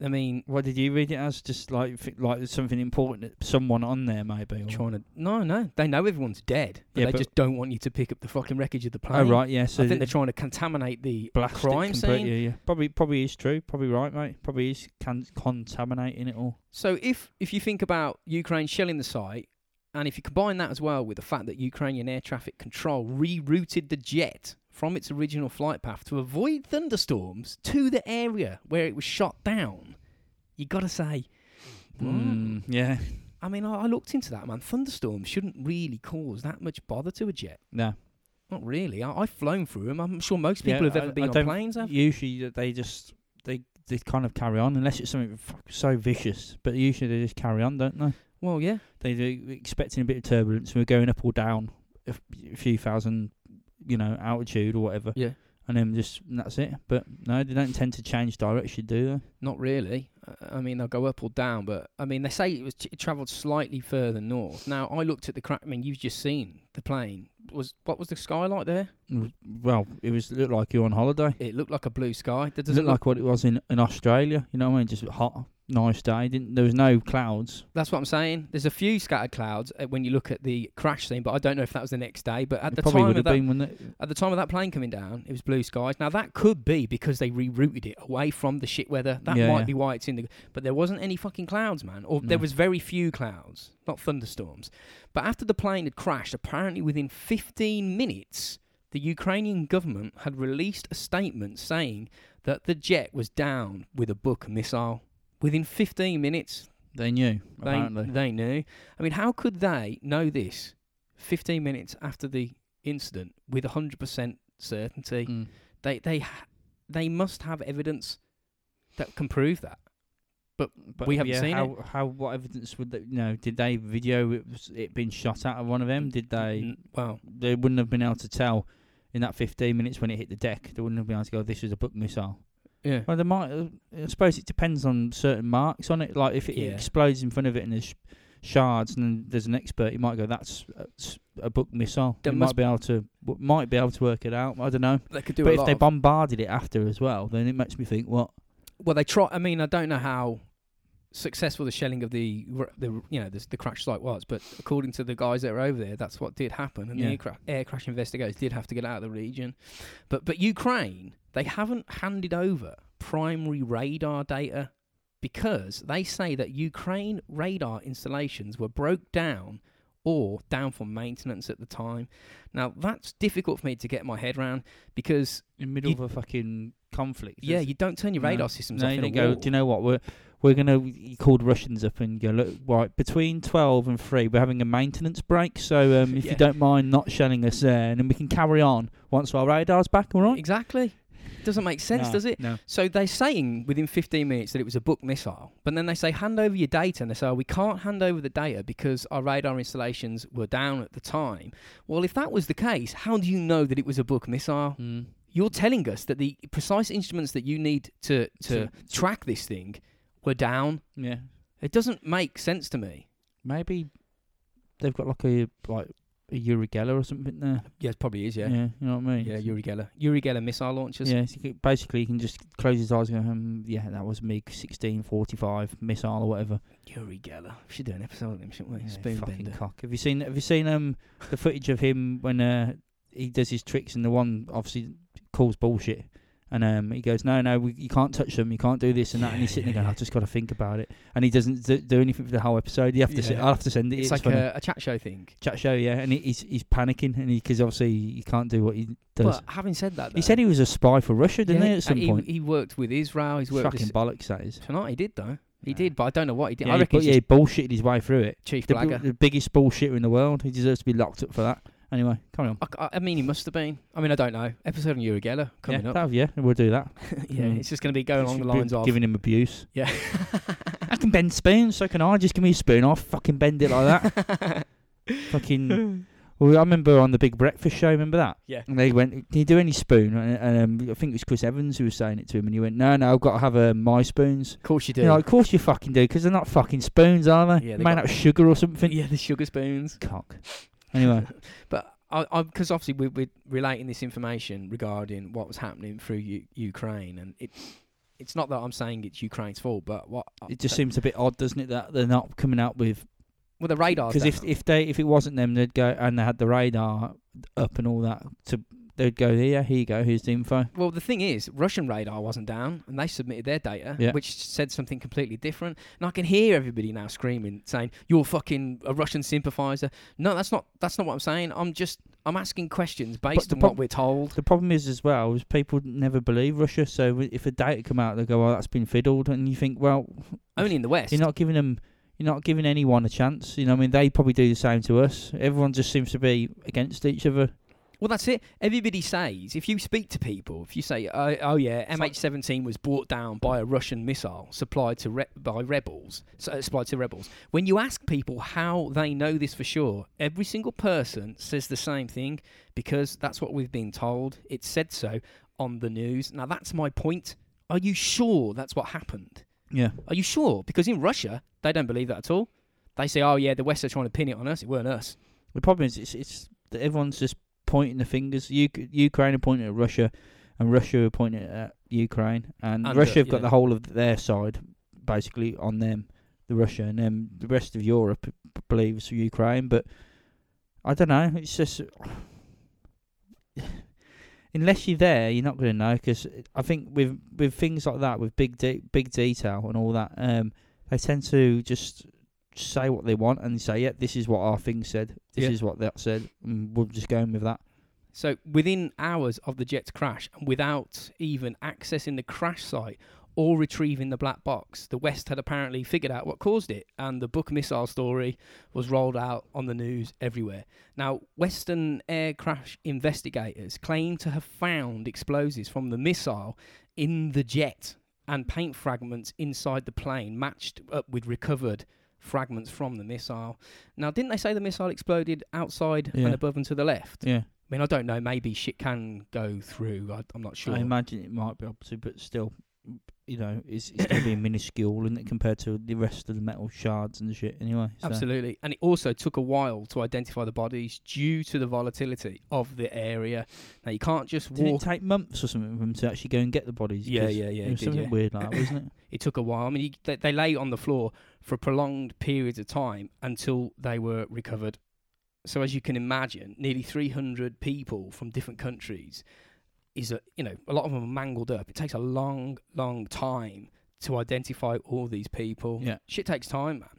I mean, What did you read it as? Just like like there's something important, that someone on there maybe. Or, trying to no, no. They know everyone's dead, but Yeah, they but- just don't want you to pick up the fucking wreckage of the plane. oh right, yeah. So I think they're trying to contaminate the blast it crime completely, scene. Yeah, yeah. Probably, probably is true. Probably right, mate. Probably is can- contaminating it all. So if if you think about Ukraine shelling the site, and if you combine that as well with the fact that Ukrainian air traffic control rerouted the jet from its original flight path to avoid thunderstorms to the area where it was shot down, you got to say. Mm, yeah. I mean, I, I looked into that, man. Thunderstorms shouldn't really cause that much bother to a jet. No. Not really. I, I've flown through them. I'm sure most people Yeah, have ever I- been I on planes. Have. Usually they just they they kind of carry on unless it's something f- so vicious. But usually they just carry on, don't they? Well, yeah. They do expecting a bit of turbulence. We're going up or down a few thousand, you know, altitude or whatever. Yeah. And then just and that's it. But no, they don't tend to change direction, do they? Not really. I mean, they'll go up or down, but I mean, they say it was it travelled slightly further north. Now, I looked at the crack. I mean, you've just seen the plane. Was what was the sky like there? Well, it was looked like you're on holiday. It looked like a blue sky. It looked look like what it was in in Australia. You know what I mean? Just hot, nice day. Didn't there was no clouds. That's what I'm saying. There's a few scattered clouds uh, when you look at the crash scene, but I don't know if that was the next day. But at It the probably time would of have that, been when it, at the time of that plane coming down, it was blue skies. Now that could be because they rerouted it away from the shit weather. That Yeah, might yeah. be why it's in the. But there wasn't any fucking clouds, man. Or there No. was very few clouds, not thunderstorms. But after the plane had crashed, apparently within 15 minutes, the Ukrainian government had released a statement saying that the jet was down with a Buk missile. Within 15 minutes, they knew they, apparently. they knew. I mean, how could they know this 15 minutes after the incident with 100% certainty? Mm. They they ha- they must have evidence that can prove that. But But we haven't yeah, seen how, it. How what evidence would they, you know? Did they video it, was it being shot out of one of them? Did they? Well, They wouldn't have been able to tell in that 15 minutes when it hit the deck. They wouldn't have been able to go. This was a Buk missile. Yeah. Well, they might. uh, I suppose it depends on certain marks on it. Like if it Yeah. explodes in front of it and there's sh- shards, and then there's an expert, he might go, "That's, that's a Buk missile." They must- might be able to w- might be able to work it out. I don't know. They could do but a if they bombarded it after as well, then it makes me think, what? Well, they try. I mean, I don't know how successful the shelling of the the you know the, the crash site was, but according to the guys that were over there, that's what did happen, and Yeah. the air, cra- air crash investigators did have to get out of the region. But but Ukraine, they haven't handed over primary radar data because they say that Ukraine radar installations were broke down or down for maintenance at the time. Now that's difficult for me to get my head around because In the middle You- of a fucking conflict. yeah, you don't turn your No. radar systems no, off you don't go. war. Do you know what? We're we're gonna. He called Russians up and go. Look, right between twelve and three, we're having a maintenance break. So um, if Yeah. you don't mind not shelling us there, and then we can carry on once our radar's back. All right. Exactly. Doesn't make sense, No, does it? No. So they're saying within 15 minutes that it was a Buk missile, but then they say hand over your data, and they say oh, we can't hand over the data because our radar installations were down at the time. Well, if that was the case, how do you know that it was a Buk missile? Mm. You're telling us that the precise instruments that you need to to To- track this thing were down. Yeah. It doesn't make sense to me. Maybe they've got like a like Uri Geller or something there. Yeah, it probably is. Yeah, you know what I mean. yeah, Uri Geller, Uri Geller missile launchers. Yeah, so you can- basically you can just close his eyes and go, um, yeah, that was MiG sixteen forty five missile or whatever. Uri Geller. We should do an episode on him, shouldn't we? Yeah, fucking bender. cock. Have you seen? Have you seen um the footage of him when uh he does his tricks and the one obviously calls bullshit. And um, he goes, no, no, we, you can't touch them. You can't do this and that. And he's sitting there going, I've just got to think about it. And he doesn't do, do anything for the whole episode. You have to. Yeah. se- I'll have to send it. It's, It's, like a, a chat show thing. chat show, yeah. And he, he's he's panicking, and because obviously he can't do what he does. But having said that, he said he was a spy for Russia, didn't yeah, he? At some he, point, he worked with Israel. He's worked fucking bollocks that is. tonight. He did though. He Yeah. did, but I don't know what he did. Yeah, I he, reckon bu- yeah, he bullshitted his way through it. chief The, blagger. the biggest bullshitter in the world. He deserves to be locked up for that. Anyway, carry on. I, I mean, he must have been. I mean, I don't know. Episode on Uri Geller coming yeah, up. that- yeah, we'll do that. [laughs] yeah, Mm. it's just going to be going along the lines of giving him abuse. yeah. [laughs] I can bend spoons, so can I. Just give me a spoon. I'll fucking bend it like that. [laughs] fucking. Well, I remember on the Big Breakfast Show. Remember that? Yeah. And they went, "Can you do any spoon?" And, um, I think it was Chris Evans who was saying it to him, and he went, "No, no, I've got to have uh, my spoons." Of course you do. You know, of course you fucking do, because they're not fucking spoons, are they? Yeah, they made out of sugar or something. yeah, the sugar spoons. Cock. Anyway, [laughs] But I, because obviously we're, we're relating this information regarding what was happening through U- Ukraine, and it. It's not that I'm saying it's Ukraine's fault, but what it just seems a bit odd, doesn't it, that they're not coming out with well the radars. because if if they if it wasn't them, they'd go and they had the radar up and all that. To they'd go here, here you go, here's the info. Well, the thing is, Russian radar wasn't down, and they submitted their data, Yeah. which said something completely different. And I can hear everybody now screaming, saying, "You're fucking a Russian sympathizer." No, that's not. That's not what I'm saying. I'm just. I'm asking questions based on prob- what we're told. The problem is as well is people never believe Russia. So if the data come out, they go, "Well, that's been fiddled," and you think, "Well, Only in the West. you're not giving them." You're not giving anyone a chance, you know. I mean, they probably do the same to us. Everyone just seems to be against each other. Well, that's it. Everybody says if you speak to people, if you say, "Oh, oh yeah, MH17 was brought down by a Russian missile supplied to re- by rebels," so, uh, supplied to rebels. When you ask people how they know this for sure, every single person says the same thing because that's what we've been told. It said so on the news. Now that's my point. Are you sure that's what happened? Yeah, Are you sure? Because in Russia, they don't believe that at all. They say, "Oh yeah, the West are trying to pin it on us. It weren't us." The problem is, it's, it's that everyone's just pointing the fingers. U- Ukraine are pointing at Russia, and Russia are pointing at Ukraine, and, And, Russia uh, have got yeah. the whole of their side basically on them, the Russia, and then the rest of Europe believes Ukraine. But I don't know. It's just [sighs] unless you're there, you're not going to know. Because I think with with things like that, with big de- big detail and all that, um, they tend to just say what they want and say, "Yeah, this is what our thing said. This Yeah. is what that said." And we'll just go in with that. So within hours of the jet's crash, and without even accessing the crash site or retrieving the black box, the West had apparently figured out what caused it, and the Buk missile story was rolled out on the news everywhere. Now, Western air crash investigators claim to have found explosives from the missile in the jet. and paint fragments inside the plane matched up with recovered fragments from the missile. Now, didn't they say the missile exploded outside Yeah. and above and to the left? Yeah. I mean, I don't know. Maybe shit can go through. I, I'm not sure. I imagine it might be able to, but still, you know, it's, it's going to be [coughs] minuscule, isn't it, compared to the rest of the metal shards and shit anyway. So. Absolutely. And it also took a while to identify the bodies due to the volatility of the area. Now, you can't just Did it walk. take months or something for them to actually go and get the bodies? Yeah, yeah, yeah, It it was did, something yeah. weird like that, [coughs] wasn't it? It took a while. I mean, you, they, they lay on the floor for prolonged periods of time until they were recovered. So, as you can imagine, nearly 300 people from different countries is a you know a lot of them are mangled up. It takes a long, long time to identify all these people. Yeah. shit takes time, man.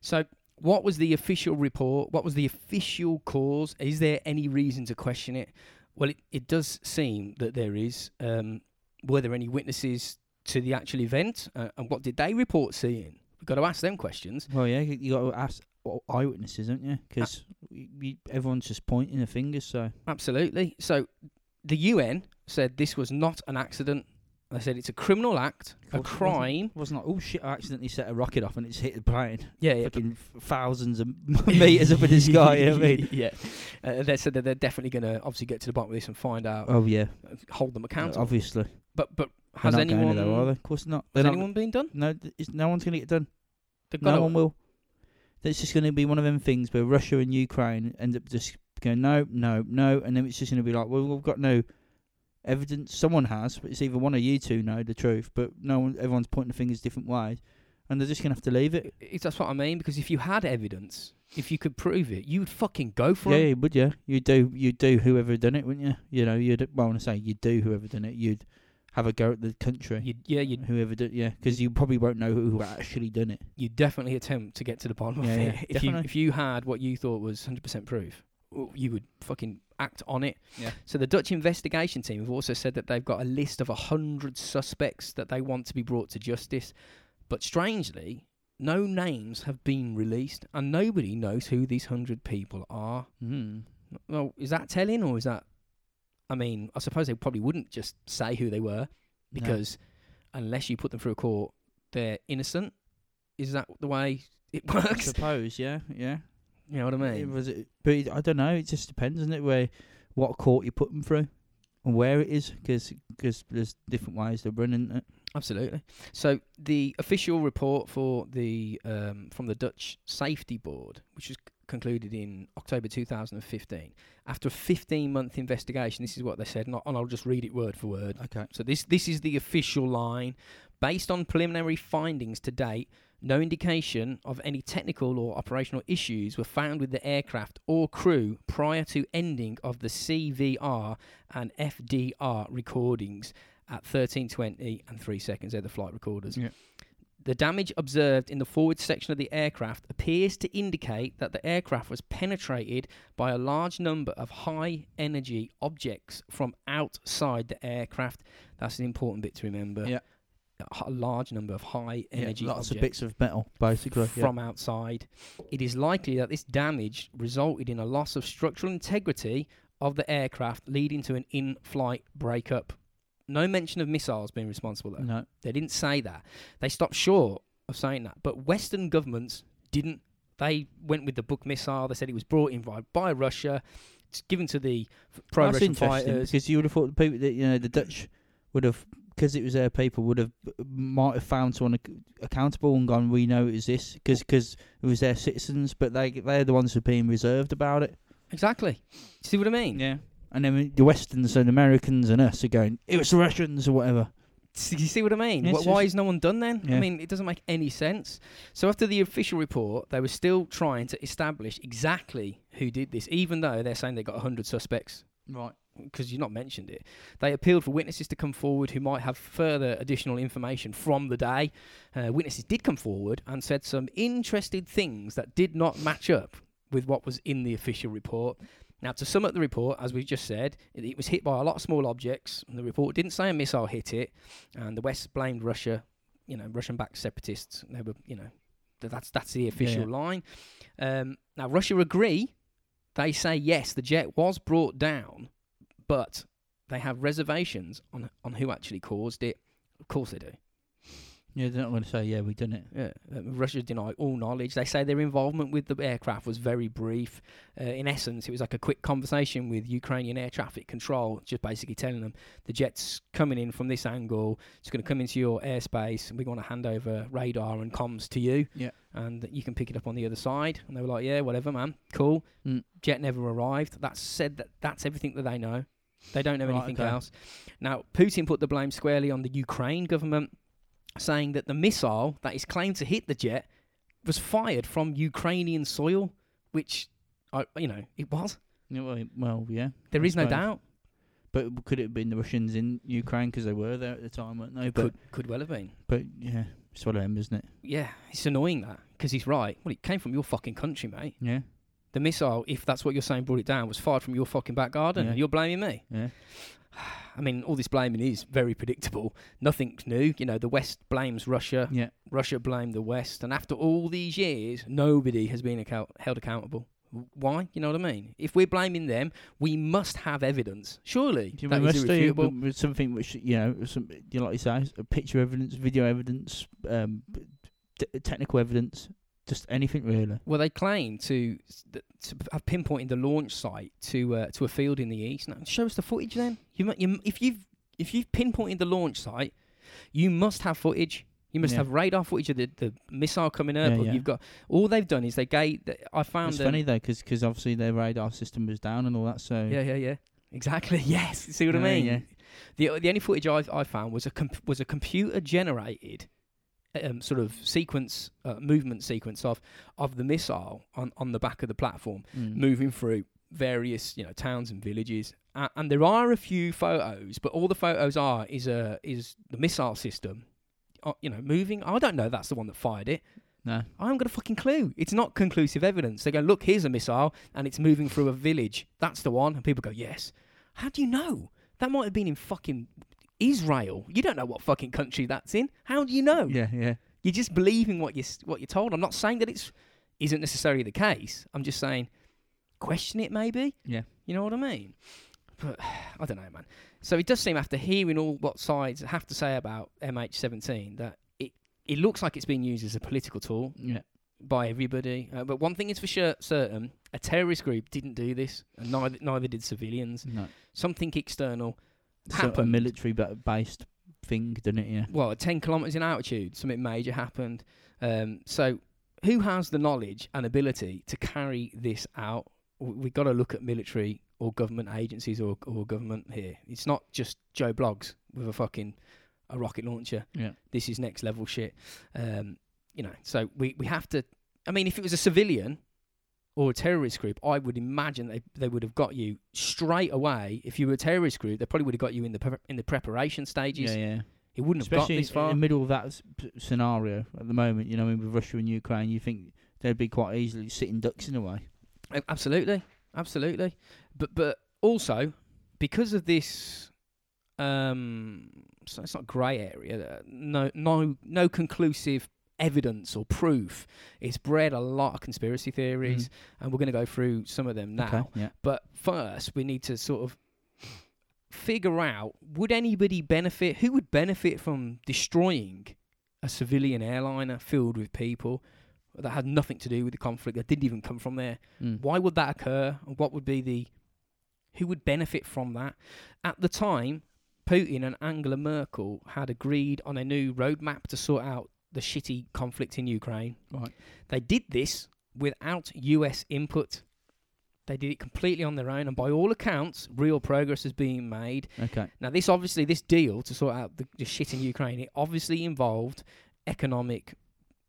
So, what was the official report? What was the official cause? Is there any reason to question it? Well, it, it does seem that there is. Um, were there any witnesses to the actual event, uh, and what did they report seeing? We've got to ask them questions. Well, yeah, you got to ask eyewitnesses, aren't you? Because everyone's just pointing their fingers. So Absolutely. So, the UN said this was not an accident. They said it's a criminal act, a course it wasn't. crime. it wasn't like, oh shit, I accidentally set a rocket off and it's hit the plane. Yeah, yeah. Fucking thousands of [laughs] meters up in the sky. You know what I mean? [laughs] yeah. Uh, they said that they're definitely going to obviously get to the bottom of this and find out, Oh yeah, hold them accountable. obviously. but but has anyone going to though, are they? Of course not. They're has not. anyone been done? No, no one's going to get done. They've got No one will. It's just going to be one of them things where Russia and Ukraine end up just going no, no, no, and then it's just going to be like, well, we've got no evidence. Someone has, but it's either one of you two know the truth, but no one, everyone's pointing the fingers different ways, and they're just going to have to leave it. It's, that's what I mean. Because if you had evidence, if you could prove it, you'd fucking go for Yeah, it. Yeah, would yeah. You do, you do whoever done it, wouldn't you? You know, you'd. Well, want to say you'd do whoever done it, you'd have a go at the country. You'd, yeah, you'd, Whoever did, yeah, because you probably won't know who actually done it. you'd definitely attempt to get to the bottom Yeah, of yeah, it. if you if you had what you thought was 100% proof, you would fucking act on it. Yeah. So the Dutch investigation team have also said that they've got a list of 100 suspects that they want to be brought to justice. But strangely, no names have been released and nobody knows who these 100 people are. Mm. Well, is that telling or is that I mean, I suppose they probably wouldn't just say who they were because unless you put them through a court, they're innocent. Is that the way it [laughs] works? I suppose, yeah, yeah. You know what I mean? It was, it, but it, I don't know. It just depends, doesn't it? Where, what court you put them through, and where it is, because cause there's different ways to run, isn't it? Absolutely. So the official report for the um, from the Dutch Safety Board, which was c- concluded in October 2015, after a 15-month investigation, this is what they said, and I'll, and I'll just read it word for word. Okay. So this this is the official line. Based on preliminary findings to date, no indication of any technical or operational issues were found with the aircraft or crew prior to ending of the CVR and FDR recordings at 13:20 and 3 seconds. They're the flight recorders. Yeah. The damage observed in the forward section of the aircraft appears to indicate that the aircraft was penetrated by a large number of high energy objects from outside the aircraft. That's an important bit to remember. Yeah. A large number of high energy yeah, lots of objects bits of metal, basically. yeah. from outside. It is likely that this damage resulted in a loss of structural integrity of the aircraft, leading to an in flight breakup. No mention of missiles being responsible, though. No. They didn't say that. They stopped short of saying that. But Western governments didn't. They went with the Buk missile. They said it was brought in by, by Russia. It's given to the pro That's Russian fighters. because you would have thought the people that you know the Dutch would have because it was their people would have might have found someone ac- accountable and gone we know it was this because it was their citizens but they they're the ones who are being reserved about it Exactly. See what I mean? yeah and then the Westerns and Americans and us are going it was the Russians or whatever S- You see what I mean? Yeah, it's Why is no one done then? I mean, it doesn't make any sense. So after the official report, they were still trying to establish exactly who did this, even though they're saying they got 100 suspects. right Because you've not mentioned it. They appealed for witnesses to come forward who might have further additional information from the day. Uh, witnesses did come forward and said some interesting things that did not match up with what was in the official report. Now, to sum up the report, as we just said, it, it was hit by a lot of small objects. And the report didn't say a missile hit it, and the West blamed Russia, you know, Russian-backed separatists. They were, you know, th- that's that's the official yeah. line. Um, now, Russia agree. They say yes, the jet was brought down, but they have reservations on on who actually caused it. Of course they do. Yeah, they're not going to say, yeah, we've done it. Yeah, um, Russia deny all knowledge. They say their involvement with the aircraft was very brief. Uh, in essence, it was like a quick conversation with Ukrainian air traffic control, just basically telling them the jet's coming in from this angle. It's going to come into your airspace, and we're going to hand over radar and comms to you. Yeah. and you can pick it up on the other side. And they were like, "Yeah, whatever, man, cool." Mm. Jet never arrived. That's said that that's everything that they know. They don't know Right, anything okay. else. Now, Putin put the blame squarely on the Ukraine government, saying that the missile that is claimed to hit the jet was fired from Ukrainian soil, which, I, you know, it was. Yeah, well, well, yeah. There I is no doubt. But could it have been the Russians in Ukraine because they were there at the time, weren't they? But Could could well have been. but yeah, it's one of them, isn't it? Yeah, it's annoying that because he's right. Well, it came from your fucking country, mate. Yeah, The missile, if that's what you're saying, brought it down, was fired from your fucking back garden. Yeah. and You're blaming me. yeah. [sighs] [sighs] [sighs] I mean, all this blaming is very predictable. Nothing's new. You know, the West blames Russia. Yeah, Russia blamed the West, and after all these years, nobody has been account- held accountable. Why? You know what I mean? If we're blaming them, we must have evidence. Surely, Yeah, that we must do irrefutable. with something which you know, some you know, like you say, picture evidence, video evidence, um, t- technical evidence, just anything really. Well, they claim to to have pinpointed the launch site to uh, to a field in the east. Now, show us the footage then. You, you if you've if you've pinpointed the launch site, you must have footage. You must Yeah. have radar footage of the, the missile coming up. Yeah, yeah. You've got all they've done is they gave. I found It's um, funny though, because obviously their radar system was down and all that. So Yeah, yeah, yeah. Exactly. [laughs] Yes. See what I mean? yeah. The the only footage I I found was a comp- was a computer generated um, sort of sequence uh, movement sequence of of the missile on on the back of the platform Mm. moving through various you know towns and villages. Uh, and there are a few photos, but all the photos are is a is the missile system. Uh, you know, moving. I don't know. That's the one that fired it. No, I haven't got a fucking clue. It's not conclusive evidence. They go, look, here's a missile, and it's moving through a village. That's the one. And people go, yes. How do you know? That might have been in fucking Israel. You don't know what fucking country that's in. How do you know? yeah, yeah, You're just believing what you what you're told. I'm not saying that it's isn't necessarily the case. I'm just saying question it maybe. yeah. You know what I mean? But [sighs] I don't know, man. So it does seem after hearing all what sides have to say about MH17 that it it looks like it's being used as a political tool Yeah, by everybody. Uh, but one thing is for sure certain: a terrorist group didn't do this, and neither neither did civilians. no. Something external So a happened. military ba- based thing, didn't it? Yeah. well, at ten kilometers in altitude, something major happened. Um, so, who has the knowledge and ability to carry this out? We've got to look at military or government agencies or, or government here. It's not just Joe Bloggs with a fucking a rocket launcher. Yeah. This is next level shit. Um, you know, so we, we have to. I mean, if it was a civilian or a terrorist group, I would imagine they they would have got you straight away. If you were a terrorist group, they probably would have got you in the pre- in the preparation stages. Yeah, yeah. It wouldn't have got Especially this in the middle of that s- scenario at the moment, you know, with Russia and Ukraine, you think they'd be quite easily sitting ducks in a way. Absolutely, absolutely. But but also because of this, um, so it's not grey area. uh, No no no conclusive evidence or proof. It's bred a lot of conspiracy theories, and we're going to go through some of them now. Okay, yeah. But first, we need to sort of figure out would anybody benefit? Who would benefit from destroying a civilian airliner filled with people that had nothing to do with the conflict that didn't even come from there? Mm. Why would that occur? And What would be the who would benefit from that? At the time, Putin and Angela Merkel had agreed on a new roadmap to sort out the shitty conflict in Ukraine. Right. They did this without US input. They did it completely on their own, and by all accounts, real progress is being made. Okay. Now, this obviously, this deal to sort out the, the shit in Ukraine, it obviously involved economic,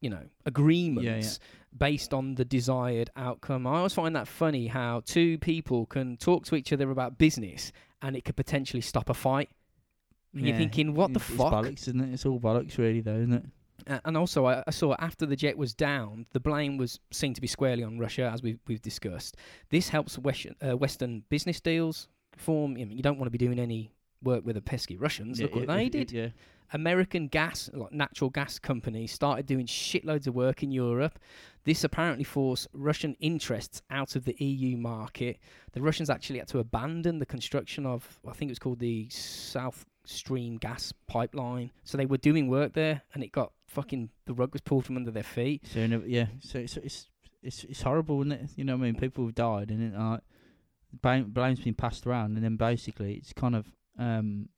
you know, agreements based on the desired outcome. I always find that funny how two people can talk to each other about business and it could potentially stop a fight. And you're thinking, what the it's- fuck? It's bollocks, isn't it? It's all bollocks, really, though, isn't it? Uh, and also, I, I saw after the jet was down, the blame was seen to be squarely on Russia, as we've, we've discussed. This helps West, uh, Western business deals form. I mean, you don't want to be doing any work with the pesky Russians. Look what it- they it- did. Yeah. American gas, like natural gas companies, started doing shitloads of work in Europe. This apparently forced Russian interests out of the EU market. The Russians actually had to abandon the construction of, I think it was called the South Stream gas pipeline. So they were doing work there, and it got fucking the rug was pulled from under their feet. So yeah, so it's it's it's it's horrible, isn't it? You know what I mean? People have died, and it like blame, blame's been passed around, and then basically it's kind of um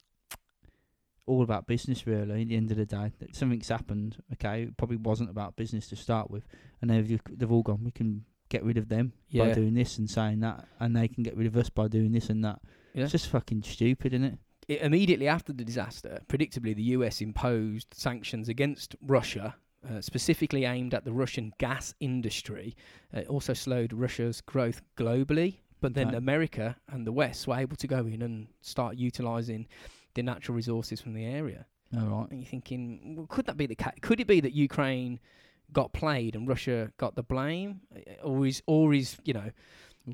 all about business really. At the end of the day, that something's happened. Okay, it probably wasn't about business to start with, and they've they've all gone. We can get rid of them by doing this and saying that, and they can get rid of us by doing this and that. Yeah. It's just fucking stupid, isn't it? Immediately after the disaster, predictably, the US imposed sanctions against Russia, uh, specifically aimed at the Russian gas industry. Uh, it also slowed Russia's growth globally. But then Okay. America and the West were able to go in and start utilizing the natural resources from the area. All right. And you're thinking, well, could that be the case? Could it be that Ukraine got played and Russia got the blame, Uh, or is, or is you know,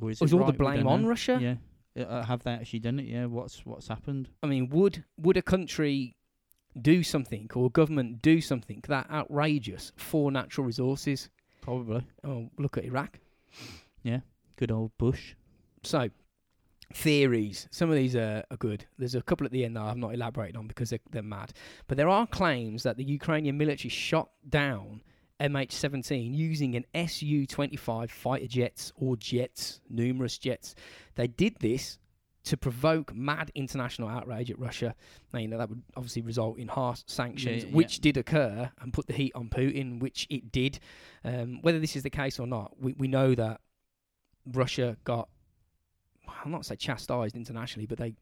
Or is, was all the blame on know. Russia? Yeah. Uh, have they actually done it? Yeah. What's what's happened? I mean, would would a country do something or government do something that outrageous for natural resources? Probably. Oh, look at Iraq. Yeah, good old Bush. So, theories. Some of these are, are good. There's a couple at the end that I've not elaborated on because they're, they're mad. But there are claims that the Ukrainian military shot down MH17 using an Su 25 fighter jets or jets, numerous jets. They did this to provoke mad international outrage at Russia. Now, you know, that would obviously result in harsh sanctions, Yeah, which did occur and put the heat on Putin, which it did. Um, whether this is the case or not, we, we know that Russia got, I'm not say chastised internationally, but they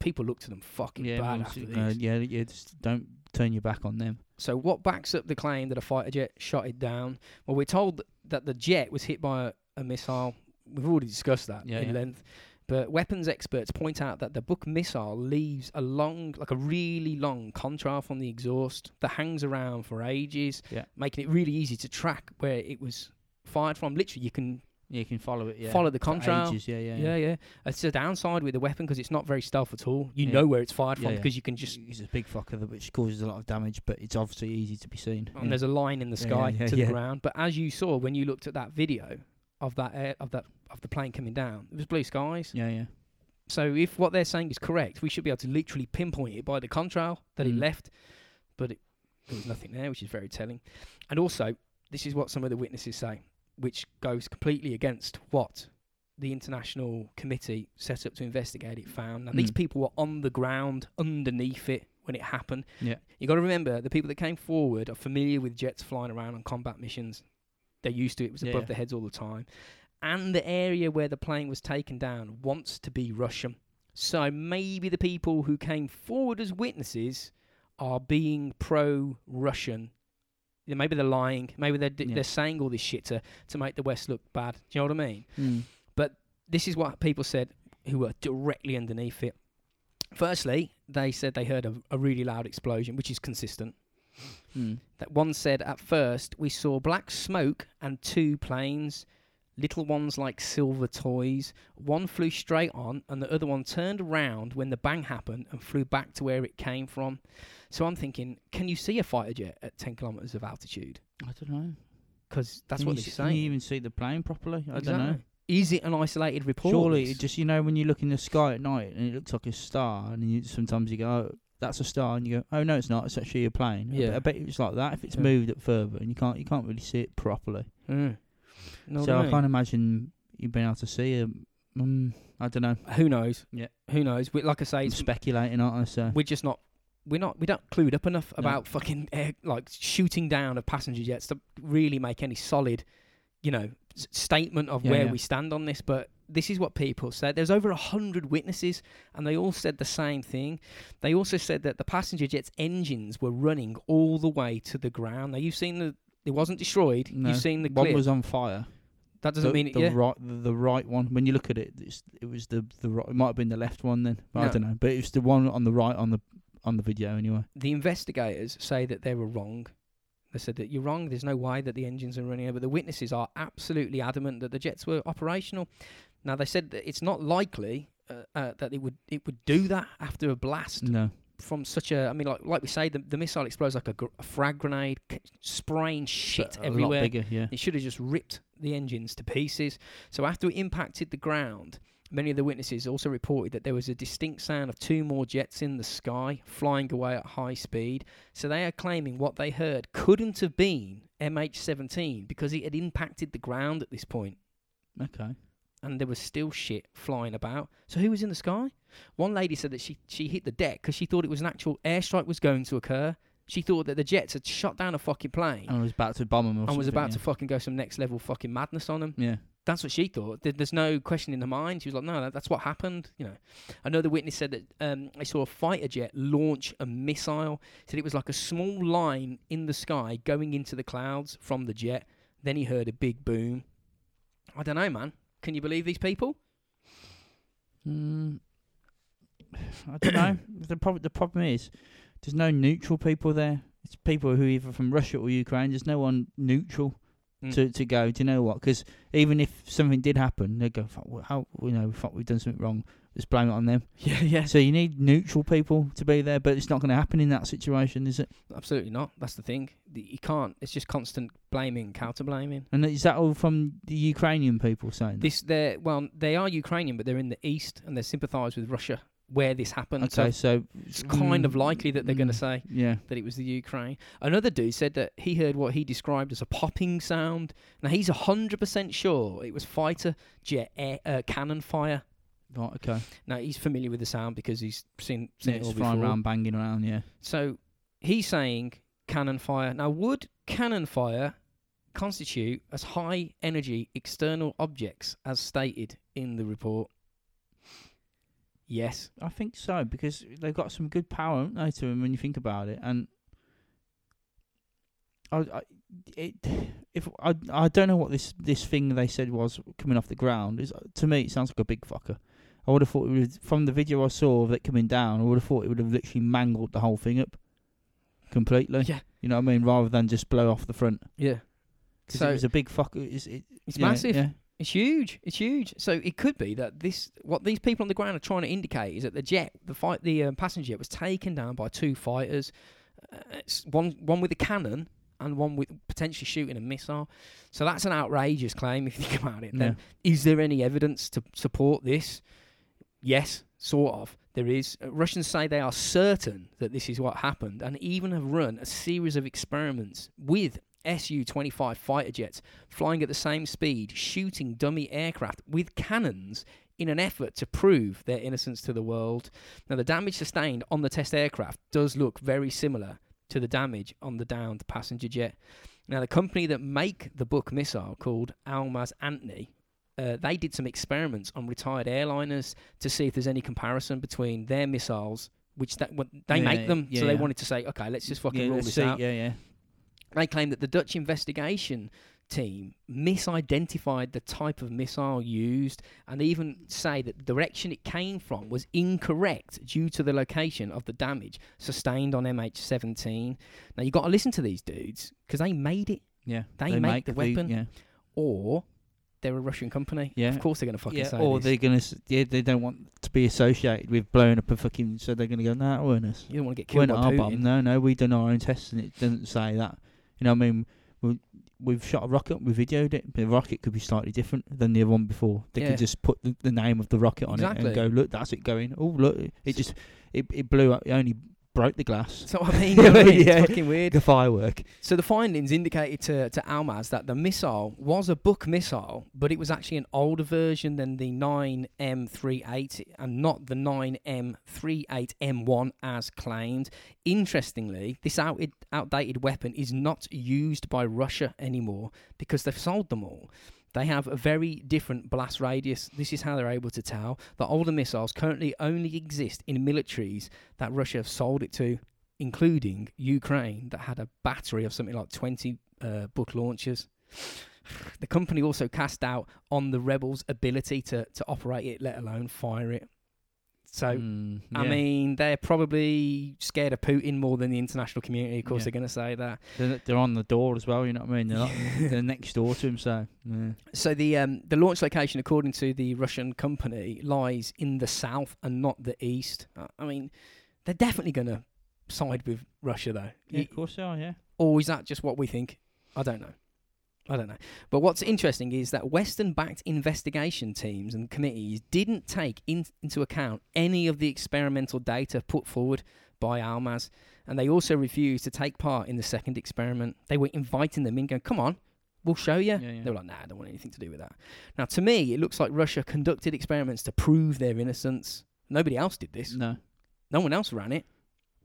people looked at them fucking Yeah, bad after this. uh, yeah, yeah. Just don't turn your back on them. So what backs up the claim that a fighter jet shot it down? Well, we're told that the jet was hit by a, a missile. We've already discussed that Yeah, in yeah. length. But weapons experts point out that the Buk missile leaves a long, like a really long contrail from the exhaust that hangs around for ages, Yeah. making it really easy to track where it was fired from. Literally, you can you can follow it. Yeah. follow the contrail. ages, Yeah, yeah, Yeah, yeah. It's a downside with the weapon because it's not very stealth at all. You Yeah. know where it's fired from yeah. because you can just. It's a big fucker that which causes a lot of damage, but it's obviously easy to be seen. And yeah. there's a line in the Yeah, sky yeah, to yeah. the ground. But as you saw when you looked at that video of that air, of that of the plane coming down, it was blue skies. yeah, yeah. So if what they're saying is correct, we should be able to literally pinpoint it by the contrail that it Mm. left. But it, there was nothing there, which is very telling. And also, this is what some of the witnesses say, which goes completely against what the international committee set up to investigate it found. Now, these Mm. people were on the ground underneath it when it happened. Yeah. You got to remember, the people that came forward are familiar with jets flying around on combat missions. They're used to it. It was Yeah, above yeah. their heads all the time. And the area where the plane was taken down wants to be Russian. So maybe the people who came forward as witnesses are being pro-Russian. Yeah, maybe they're lying. Maybe they're d Yeah. they're saying all this shit to to make the West look bad. Do you know what I mean? Mm. This is what people said who were directly underneath it. Firstly, they said they heard a, a really loud explosion, which is consistent. Mm. That one said at first we saw black smoke and two planes, little ones like silver toys. One flew straight on, and the other one turned around when the bang happened and flew back to where it came from. So I'm thinking, can you see a fighter jet at 10 kilometers of altitude? I don't know. Because that's Can what you they're see- Can you even see the plane properly? I don't know. Is it an isolated report? Surely, it just you know when you look in the sky at night and it looks like a star, and you, sometimes you go, oh, "That's a star," and you go, "Oh no, it's not. It's actually a plane." I bet- Yeah. I bet it's like that if it's Yeah. moved up further, and you can't you can't really see it properly. Mm. Know so I mean? can't imagine you being able to see them. Um, I don't know. Who knows? Yeah. Who knows? We, like I say, I'm speculating, aren't I? So we're just not. We're not. We don't clued up enough No. about fucking air, like shooting down of passenger jets to really make any solid, you know, s- statement of Yeah, where yeah. we stand on this. But this is what people said. There's over a hundred witnesses, and they all said the same thing. They also said that the passenger jet's engines were running all the way to the ground. Now you've seen the. It wasn't destroyed. No. You've seen the one clip. was on fire. that doesn't the, mean it. the Yeah. right the, the right one. When you look at it, it's, it was the the right. It might have been the left one then. But I don't know. But it was the one on the right on the on the video anyway. the investigators say that they were wrong. They said that you're wrong. There's no way that the engines are running. But the witnesses are absolutely adamant that the jets were operational. Now they said that it's not likely uh, uh, that it would it would do that after a blast No. From such a. I mean, like like we say, the, the missile explodes like a, gr- a frag grenade, c- spraying shit a everywhere. lot bigger. Yeah. It should have just ripped the engines to pieces. So after it impacted the ground, Many of the witnesses also reported that there was a distinct sound of two more jets in the sky flying away at high speed. So they are claiming what they heard couldn't have been MH17 because it had impacted the ground at this point Okay. and there was still shit flying about. So who was in the sky? One lady said that she, she hit the deck because she thought it was an actual airstrike was going to occur. She thought that the jets had shot down a fucking plane And was about to bomb him or and was something, about yeah. to fucking go some next level fucking madness on them. Yeah. That's what she thought. There- There's no question in her mind. She was like, no, that, that's what happened. You know, another witness said that um, they saw a fighter jet launch a missile. Said it was like a small line in the sky going into the clouds from the jet. Then he heard a big boom. I don't know, man. Can you believe these people? Mm, I don't know. [coughs] the problem the problem is there's no neutral people there. It's people who are either from Russia or Ukraine. There's no one neutral Mm. to to go. Do you know what? Because even if something did happen, they'd go, fuck, wh- "How you know? Fuck, we've done something wrong. Let's blame it on them." [laughs] Yeah, yeah. So you need neutral people to be there, but it's not going to happen in that situation, is it? Absolutely not. That's the thing. You can't. It's just constant blaming, counter blaming. And is that all from the Ukrainian people saying? that? This, they're well, they are Ukrainian, but they're in the east and they sympathise with Russia where this happened. okay, So it's kind of mm, likely that they're going to mm, say yeah. that it was the Ukraine. Another dude said that he heard what he described as a popping sound. Now he's hundred percent sure it was fighter jet air, uh, cannon fire. Right, okay. Now he's familiar with the sound because he's seen, seen Yeah, it all flying before. around, banging around. Yeah. So he's saying cannon fire. Now, would cannon fire constitute as high energy external objects as stated in the report? Yes. I think so because they've got some good power, haven't they, to them when you think about it. And I, I it, if I, I don't know what this this thing they said was coming off the ground. Is to me, it sounds like a big fucker. I would have thought it would from the video I saw of it coming down. I would have thought it would have literally mangled the whole thing up completely. Yeah. You know what I mean? Rather than just blow off the front. Yeah. Because So it was a big fucker. It's, it, it's massive. Yeah. It's huge. It's huge. So it could be that this, what these people on the ground are trying to indicate is that the jet, the fight, the um, passenger jet was taken down by two fighters. Uh, one, one with a cannon and one with potentially shooting a missile. So that's an outrageous claim [laughs] if you think about it. Then is there any evidence to support this? Yes, sort of. There is. Uh, Russians say they are certain that this is what happened and even have run a series of experiments with Su 25 fighter jets flying at the same speed, shooting dummy aircraft with cannons in an effort to prove their innocence to the world. Now, the damage sustained on the test aircraft does look very similar to the damage on the downed passenger jet. Now, the company that make the Buk missile called Almaz-Antey, uh, they did some experiments on retired airliners to see if there's any comparison between their missiles, which that, they Yeah, make them. yeah, so they wanted to say, okay, let's just fucking yeah, rule this see, out. Yeah, yeah. They claim that the Dutch investigation team misidentified the type of missile used and even say that the direction it came from was incorrect due to the location of the damage sustained on MH17. Now you've got to listen to these dudes because they made it Yeah. They make the weapon. yeah. or they're a Russian company. Yeah. Of course they're going to fucking yeah, say or this. they're gonna, s- yeah, they don't want to be associated with blowing up a fucking. So they're gonna go, nah, it weren't us. You don't want to get killed weren't by Putin. bomb. No, no, we've done our own tests, and it doesn't say that. You know, what I mean, we we've shot a rocket, we videoed it. But the rocket could be slightly different than the one before. They Yeah. could just put the, the name of the rocket on it and go, look, that's it going. Oh, look, it just it it blew up. It only broke the glass. So I mean, you know what I mean? [laughs] Yeah. it's fucking weird. The firework. So the findings indicated to, to Almaz that the missile was a Buk missile, but it was actually an older version than the 9M38 and not the 9M38M1 as claimed. Interestingly, this out- outdated weapon is not used by Russia anymore because they've sold them all. They have a very different blast radius. This is how they're able to tell. The older missiles currently only exist in militaries that Russia have sold it to including Ukraine, that had a battery of something like 20 uh, Buk launchers. [sighs] The company also cast doubt on the rebels' ability to, to operate it, let alone fire it. So, Mm, I mean, they're probably scared of Putin more than the international community. Of course, Yeah. they're going to say that. they're, they're on the door as well. You know what I mean? They're, not, [laughs] they're next door to him. So yeah. So the um, the launch location, according to the Russian company, lies in the south and not the east. I mean, they're definitely going to side with Russia, though. yeah, of course they are. Yeah. Or is that just what we think? I don't know. I don't know. But what's interesting is that Western backed investigation teams and committees didn't take in, into account any of the experimental data put forward by Almaz. And they also refused to take part in the second experiment. They were inviting them in, going, come on, we'll show you. Yeah, yeah. They were like, nah, I don't want anything to do with that. Now, to me, it looks like Russia conducted experiments to prove their innocence. Nobody else did this. No, No one else ran it.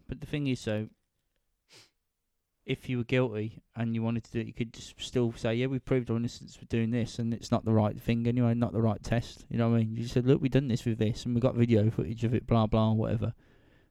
but the thing is, so if you were guilty and you wanted to do it, you could just still say, "Yeah, we proved our innocence for doing this, and it's not the right thing anyway, not the right test." You know what I mean? You said, "Look, we've done this with this, and we've got video footage of it, blah blah, whatever,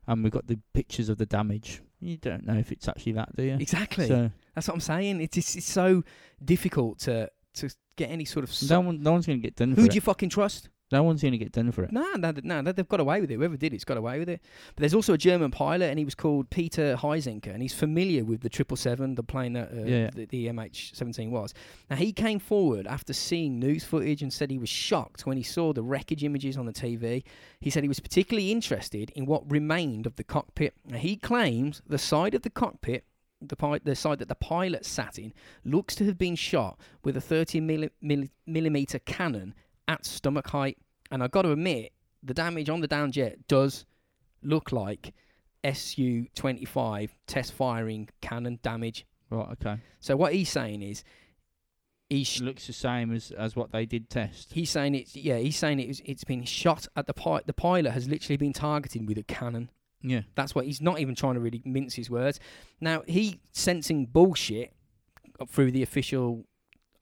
and we've got the pictures of the damage." You don't know if it's actually that, do you? Exactly. So That's what I'm saying. It's, it's, it's so difficult to, to get any sort of. no one, no one's gonna get done Who it. do you fucking trust? No one's gonna get done for it. No, no, no, they've got away with it. Whoever did it's got away with it. But there's also a German pilot, and he was called Peter Haisenko, and he's familiar with the triple seven, the plane that uh, Yeah. the, the MH17 was. Now he came forward after seeing news footage and said he was shocked when he saw the wreckage images on the TV. He said he was particularly interested in what remained of the cockpit. Now, he claims the side of the cockpit. The, pi- the side that the pilot sat in looks to have been shot with a 30 milli- milli- millimeter cannon at stomach height. And I've got to admit, the damage on the down jet does look like Su 25 test firing cannon damage. Right? Okay. So what he's saying is, He It looks the same as as what they did test. he's saying it's yeah he's saying it was, it's been shot at the pi- the pilot has literally been targeted with a cannon. Yeah. That's what he's not even trying to really mince his words. Now he sensing bullshit through the official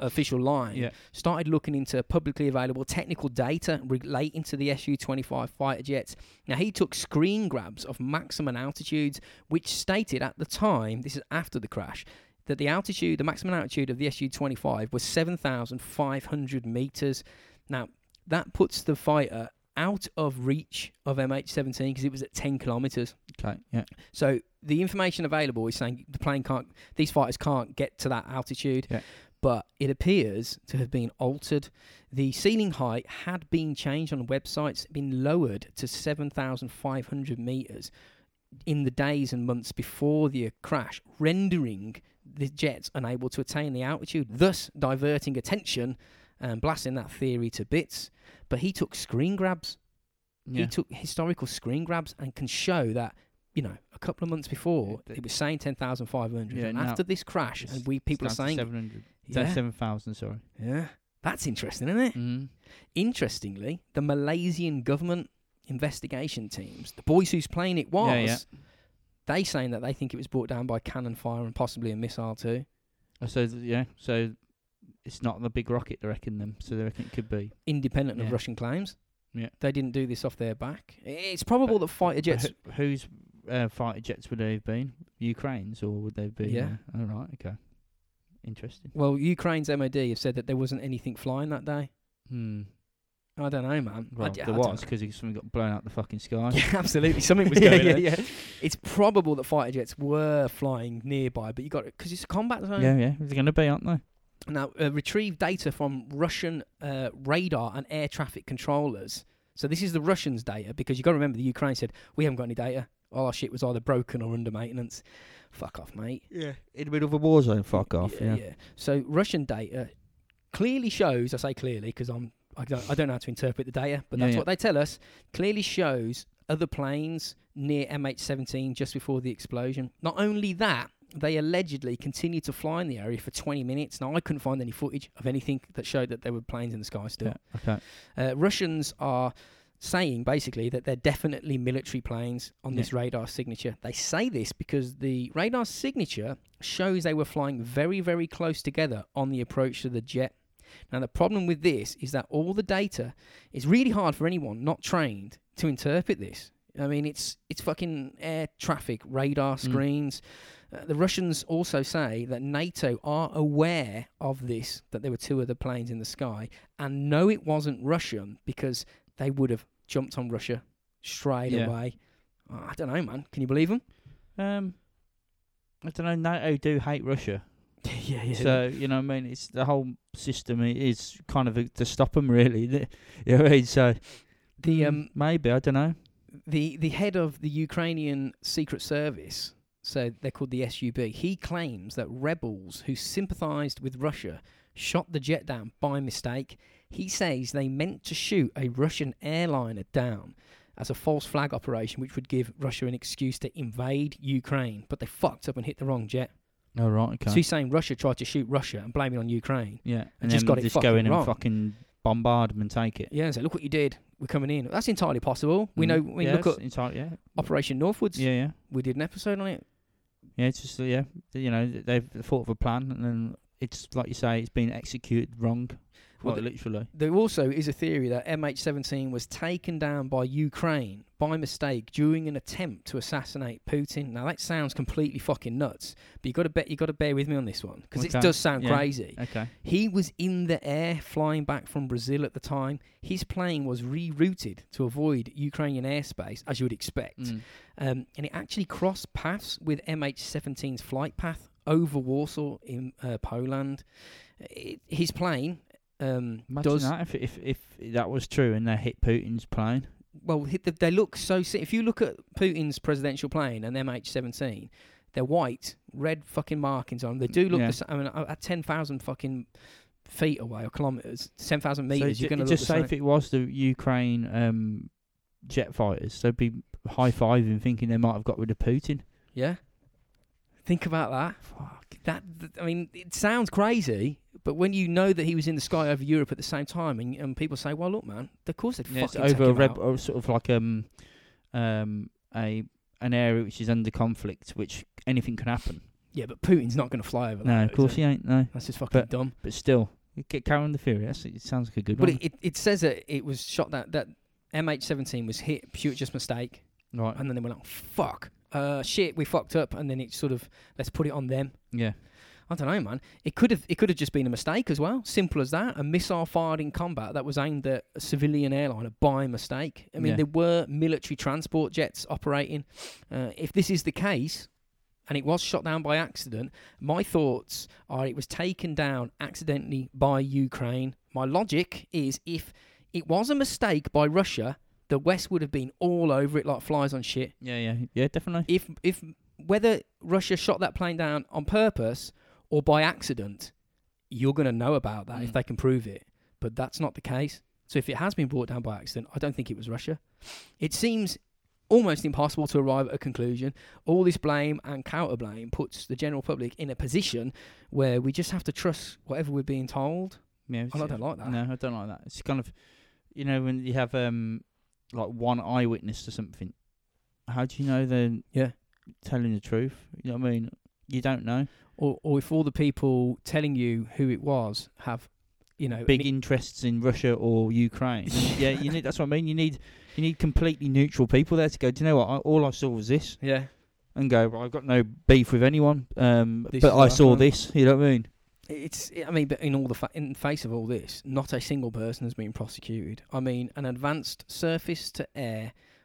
official line. Yeah. started looking into publicly available technical data relating to the Su 25 fighter jets. Now, he took screen grabs of maximum altitudes, which stated at the time, this is after the crash, that the altitude, the maximum altitude of the Su 25 was 7,500 meters. Now, that puts the fighter out of reach of MH17 because it was at 10 kilometers. Okay. Yeah. So the information available is saying the plane can't, these fighters can't get to that altitude. Yeah. But it appears to have been altered. The ceiling height had been changed on websites, been lowered to 7,500 meters in the days and months before the crash, rendering the jets unable to attain the altitude, thus diverting attention and blasting that theory to bits. But he took screen grabs Yeah. he took historical screen grabs and can show that you know a couple of months before it was saying 10,500 Yeah, and after this crash and we people are It's down to saying 700. Yeah, Seven thousand. Sorry. yeah that's interesting isn't it Mm. interestingly the Malaysian government investigation teams the boys whose plane it was Yeah, yeah. they saying that they think it was brought down by cannon fire and possibly a missile too Oh, So th- yeah. So it's not the big rocket. They reckon them. So they reckon it could be. independent of Russian claims Yeah. they didn't do this off their back it's probable that fighter But jets who- whose uh, fighter jets would they have been? Ukraine's or would they be? Yeah. Uh, all right. Okay. Interesting. well Ukraine's MOD have said that there wasn't anything flying that day Hmm. I don't know man I Well, d- I there don't was because something got blown out the fucking sky. [laughs] Yeah, absolutely. [laughs] Something was going yeah, on. yeah. It's probable that fighter jets were flying nearby, but you got it because it's a combat zone. yeah, yeah. They're going to be, aren't they? Now, uh, retrieve data from Russian uh, radar and air traffic controllers. So this is the Russians' data because you got to remember the Ukraine said we haven't got any data. All our shit was either broken or under maintenance. Fuck off, mate. Yeah. In the middle of a war zone. Fuck off. Yeah. So Russian data clearly shows. I say clearly because I'm. I don't, I don't know how to interpret the data, but Yeah, that's yeah. what they tell us. Clearly shows other planes near MH17 just before the explosion. Not only that, they allegedly continued to fly in the area for 20 minutes. Now I couldn't find any footage of anything that showed that there were planes in the sky still. Yeah. Okay. Uh, Russians are saying basically that they're definitely military planes on this radar signature. They say this because the radar signature shows they were flying very, very close together on the approach to the jet. Now, the problem with this is that all the data is really hard for anyone not trained to interpret this. I mean, it's it's fucking air traffic radar screens. Uh, the Russians also say that NATO are aware of this, that there were two other planes in the sky, and know it wasn't Russian because they would have jumped on Russia straight Yeah. away. Oh, I don't know, man. Can you believe them? Um, I don't know. NATO do hate Russia, [laughs] yeah, yeah. so you know. what I mean, it's the whole system is kind of a, to stop them, really. [laughs] You know I mean? So the mm, um maybe I don't know. the the head of the Ukrainian secret service so they're called the SUB. He claims that rebels who sympathised with Russia shot the jet down by mistake. He says they meant to shoot a Russian airliner down as a false flag operation, which would give Russia an excuse to invade Ukraine, but they fucked up and hit the wrong jet. Oh right, okay. So he's saying Russia tried to shoot Russia and blame it on Ukraine. yeah, and just then got it just go fucking in and wrong. fucking bombard them and take it. Yeah, so look what you did. We're coming in. That's entirely possible. We Mm. know. We yeah, look at entirely- yeah, Operation Northwoods. yeah, yeah, We did an episode on it. yeah. It's just yeah, you know, they've thought of a plan and then it's like you say, it's been executed wrong. Well, Quite literally. There also is a theory that MH17 was taken down by Ukraine by mistake during an attempt to assassinate Putin. Now that sounds completely fucking nuts, but you got to bet you got to bear with me on this one because it does sound Yeah. crazy. Okay. He was in the air flying back from Brazil at the time. His plane was rerouted to avoid Ukrainian airspace, as you would expect, Mm. um, and it actually crossed paths with MH17's flight path over Warsaw in uh, Poland. It, his plane um, Imagine does that if, if if that was true and they hit Putin's plane. well, they look so. If you look at Putin's presidential plane and MH17, they're white, red fucking markings on them. They do look Yeah. the same. I mean, at ten thousand fucking feet away or kilometers, ten thousand meters, so you're going to look just say same. if it was the Ukraine um, jet fighters, they'd be high fiving, thinking they might have got rid of Putin. yeah. Think about that. Fuck. That th- I mean, it sounds crazy, but when you know that he was in the sky over Europe at the same time, and, and people say, "Well, look, man, of course they'd Yeah, it's fucking take over a him reb- out." or sort of like um um a an area which is under conflict, which anything can happen. Yeah, but Putin's not going to fly over that. No, of course he? ain't. No, That's just fucking But- dumb. but still, get carry on the theory. That's, it sounds like a good But one. it, it, it says that it was shot that that MH17 was hit pure just mistake, right. and then they were like, "Fuck, uh, shit, we fucked up," and then it sort of let's put it on them. Yeah. I don't know, man. It could have it could have just been a mistake as well. Simple as that. A missile fired in combat that was aimed at a civilian airliner by mistake. I mean, Yeah. there were military transport jets operating. Uh, if this is the case, and it was shot down by accident, my thoughts are it was taken down accidentally by Ukraine. My logic is if it was a mistake by Russia, the West would have been all over it like flies on shit Yeah, yeah, yeah, definitely. if if whether Russia shot that plane down on purpose or by accident, you're going to know about that if Mm. they can prove it. But that's not the case. So if it has been brought down by accident, I don't think it was Russia. It seems almost impossible to arrive at a conclusion. All this blame and counter blame puts the general public in a position where we just have to trust whatever we're being told. Yeah, I don't like that. No, I don't like that. It's kind of, you know, when you have um like one eyewitness to something, how do you know they're Yeah. telling the truth? You know what I mean? You don't know. Or, or if all the people telling you who it was have, you know, Big interests in Russia or Ukraine. [laughs] yeah, you need. That's what I mean. You need you need completely neutral people there to go. Do you know what? I, all I saw was this, yeah. and go. Well, I've got no beef with anyone. Um, This but I saw this. You know what I mean? It's. I mean, but in all the fa- in face of all this, not a single person has been prosecuted. I mean, an advanced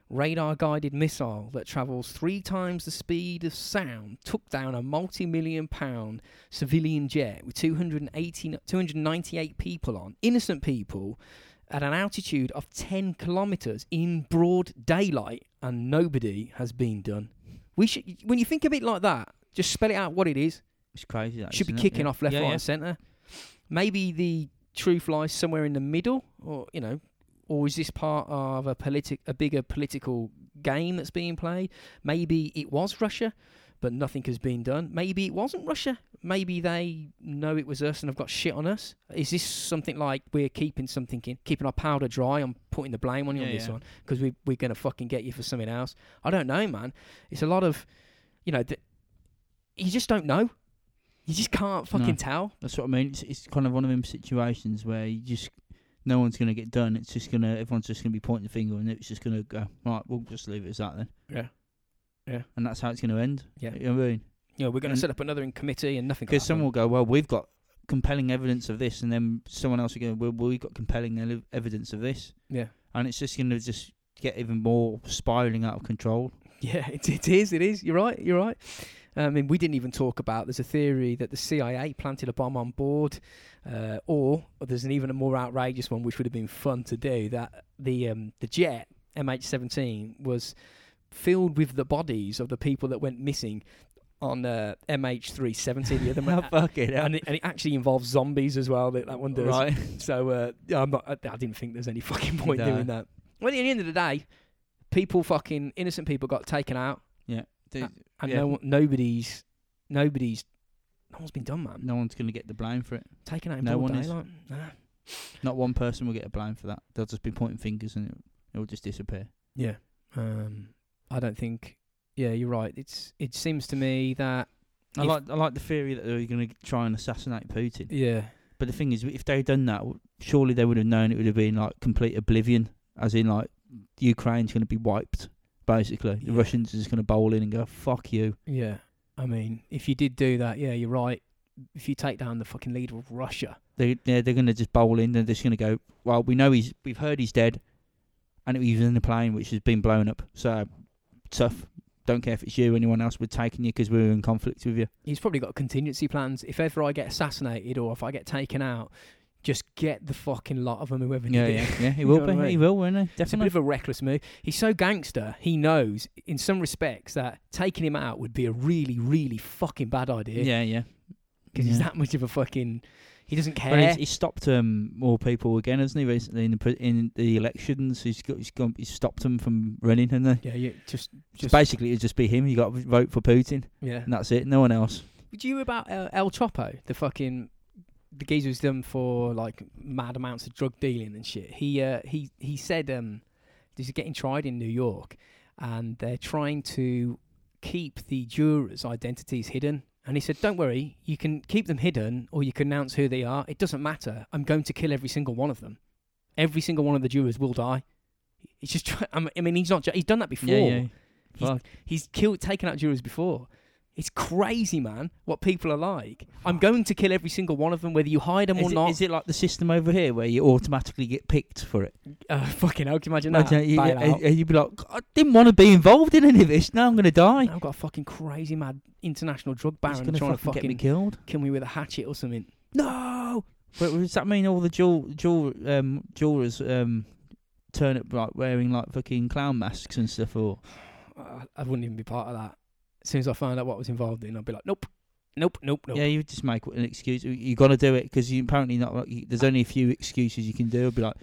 surface-to-air radar-guided missile that travels three times the speed of sound took down a multi-million-pound civilian jet with 280, 298 people on, innocent people, at an altitude of 10 kilometers in broad daylight, and nobody has been done. We should. When you think of it like that, just spell it out what it is It's crazy. That, should be it? kicking off left, yeah, right, yeah. and centre. Maybe the truth lies somewhere in the middle, or you know, or is this part of a politic, a bigger political game that's being played? Maybe it was Russia, but nothing has been done. Maybe it wasn't Russia. Maybe they know it was us and have got shit on us. Is this something like we're keeping something in, keeping our powder dry on putting the blame on you on this yeah. one because we we're gonna fucking get you for something else? I don't know, man. It's a lot of, you know, th- you just don't know. You just can't fucking No. tell. That's what I mean. It's, it's kind of one of them situations where you just no one's gonna get done. It's just gonna everyone's just gonna be pointing the finger, and it's just gonna go right. We'll just leave it as that then, Yeah. Yeah. and that's how it's gonna end. Yeah. you know what I mean? Know, we're going to set up another in committee and nothing. Because someone will go, well, we've got compelling evidence of this, and then someone else will go, well, we've got compelling evidence of this, Yeah. and it's just gonna just get even more spiraling out of control. Yeah, [laughs] it, it is. It is. You're right. You're right. I mean, we didn't even talk about. There's a theory that the CIA planted a bomb on board, uh, or, or there's an even a more outrageous one, which would have been fun to do. That the um, the jet MH17 was filled with the bodies of the people that went missing on uh, MH370 the other [laughs] Oh, man. fuck it. And it, and it actually involves zombies as well. That, that one does. Right. So uh, yeah, I'm not, I, I didn't think there's any fucking point No. doing that. Well, at the end of the day, people fucking innocent people got taken out, Dude, and Yeah. no nobody's nobody's no one's been done, man. no one's going to get the blame for it. Taken out in No broad one is. Nah. Not one person will get a blame for that. They'll just be pointing fingers and it, it will just disappear. Yeah. Um, I don't think. Yeah, you're right. It's it seems to me that I like I like the theory that they're going to try and assassinate Putin. yeah, But the thing is, if they'd done that, surely they would have known it would have been like complete oblivion, as in like Ukraine's going to be wiped. Basically, the Yeah. Russians are just going to bowl in and go "fuck you." yeah. I mean, if you did do that, yeah, you're right. If you take down the fucking leader of Russia, They they're, they're going to just bowl in. They're just going to go. Well, we know he's. We've heard he's dead, and he was in a plane which has been blown up. So tough. Don't care if it's you, anyone else. We're taking you because we're in conflict with you. he's probably got contingency plans. If ever I get assassinated or if I get taken out, just get the fucking lot of them, whoever Yeah, yeah, it. yeah. He [laughs] You will know be. I He will, won't he? Definitely. It's a bit of a reckless move. He's so gangster. He knows, in some respects, that taking him out would be a really, really fucking bad idea. Yeah, yeah. because he's that much of a fucking. He doesn't care. Well, he's stopped um, more people again, hasn't he? Recently in the in the elections, he's got he's, gone, he's stopped them from running, hasn't he? yeah, yeah, just, So basically, it'd just be him. You got to vote for Putin, yeah. and that's it. No one else. Did you about uh, El Chopo, the fucking the geezer who's done for like mad amounts of drug dealing and shit? He uh, he he said um, this is getting tried in New York, and they're trying to keep the jurors' identities hidden. And he said, "Don't worry, you can keep them hidden, or you can announce who they are. It doesn't matter. I'm going to kill every single one of them. Every single one of the jurors will die." He's just. Try- I mean, he's not. ju- He's done that before. Yeah, yeah. He's- He's killed, taken out jurors before. It's crazy, man. What people are like. I'm going to kill every single one of them, whether you hide them or Is it, not. is it like the system over here where you automatically get picked for it? uh, [laughs] fucking hell, can you imagine that? Imagine you, Bail out. and you'd be like, I didn't want to be involved in any of this. Now I'm going to die. I've got a fucking crazy mad international drug baron going to trying fucking, to get me killed. kill me with a hatchet or something. No. But does that mean all the jewel, jewel, um, jewelers um, turn up like wearing like fucking clown masks and stuff? Or [sighs] Uh, I wouldn't even be part of that. As soon as I found out what I was involved in, I'd be like, nope, nope, nope, nope. yeah, you just make an excuse. You got to do it because you apparently not. Like, you, there's only a few excuses you can do. I'd be like,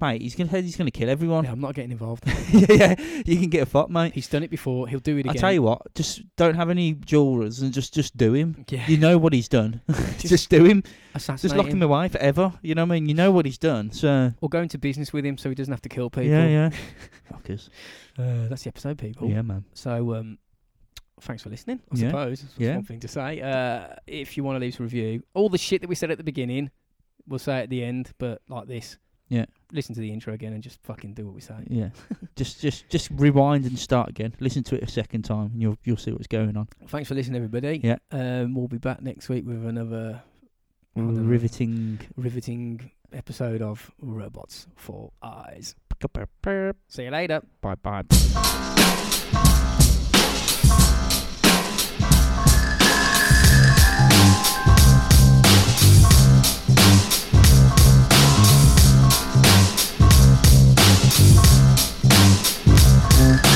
mate, he's gonna he's gonna kill everyone. Yeah, I'm not getting involved. [laughs] yeah, yeah, you can get a fuck, mate. He's done it before. He'll do it again. I tell you what, just don't have any jewelers and just just do him. yeah, You know what he's done. [laughs] [laughs] just, just do him. Just lock him away forever. You know what I mean? You know what he's done. So or go into business with him so he doesn't have to kill people. yeah, yeah. Fuckers. Uh, that's the episode, people. Yeah, man. So, um, thanks for listening. I Yeah. suppose that's Yeah. one thing to say. Uh, if you want to leave us a review, all the shit that we said at the beginning, we'll say at the end, but like this. Yeah. Listen to the intro again and just fucking do what we say. Yeah. [laughs] just just just rewind and start again. Listen to it a second time, and you'll you'll see what's going on. Thanks for listening, everybody. Yeah. Um, we'll be back next week with another don't know. Riveting. riveting episode of Robots for Eyes. See you later. Bye bye. Mm-hmm.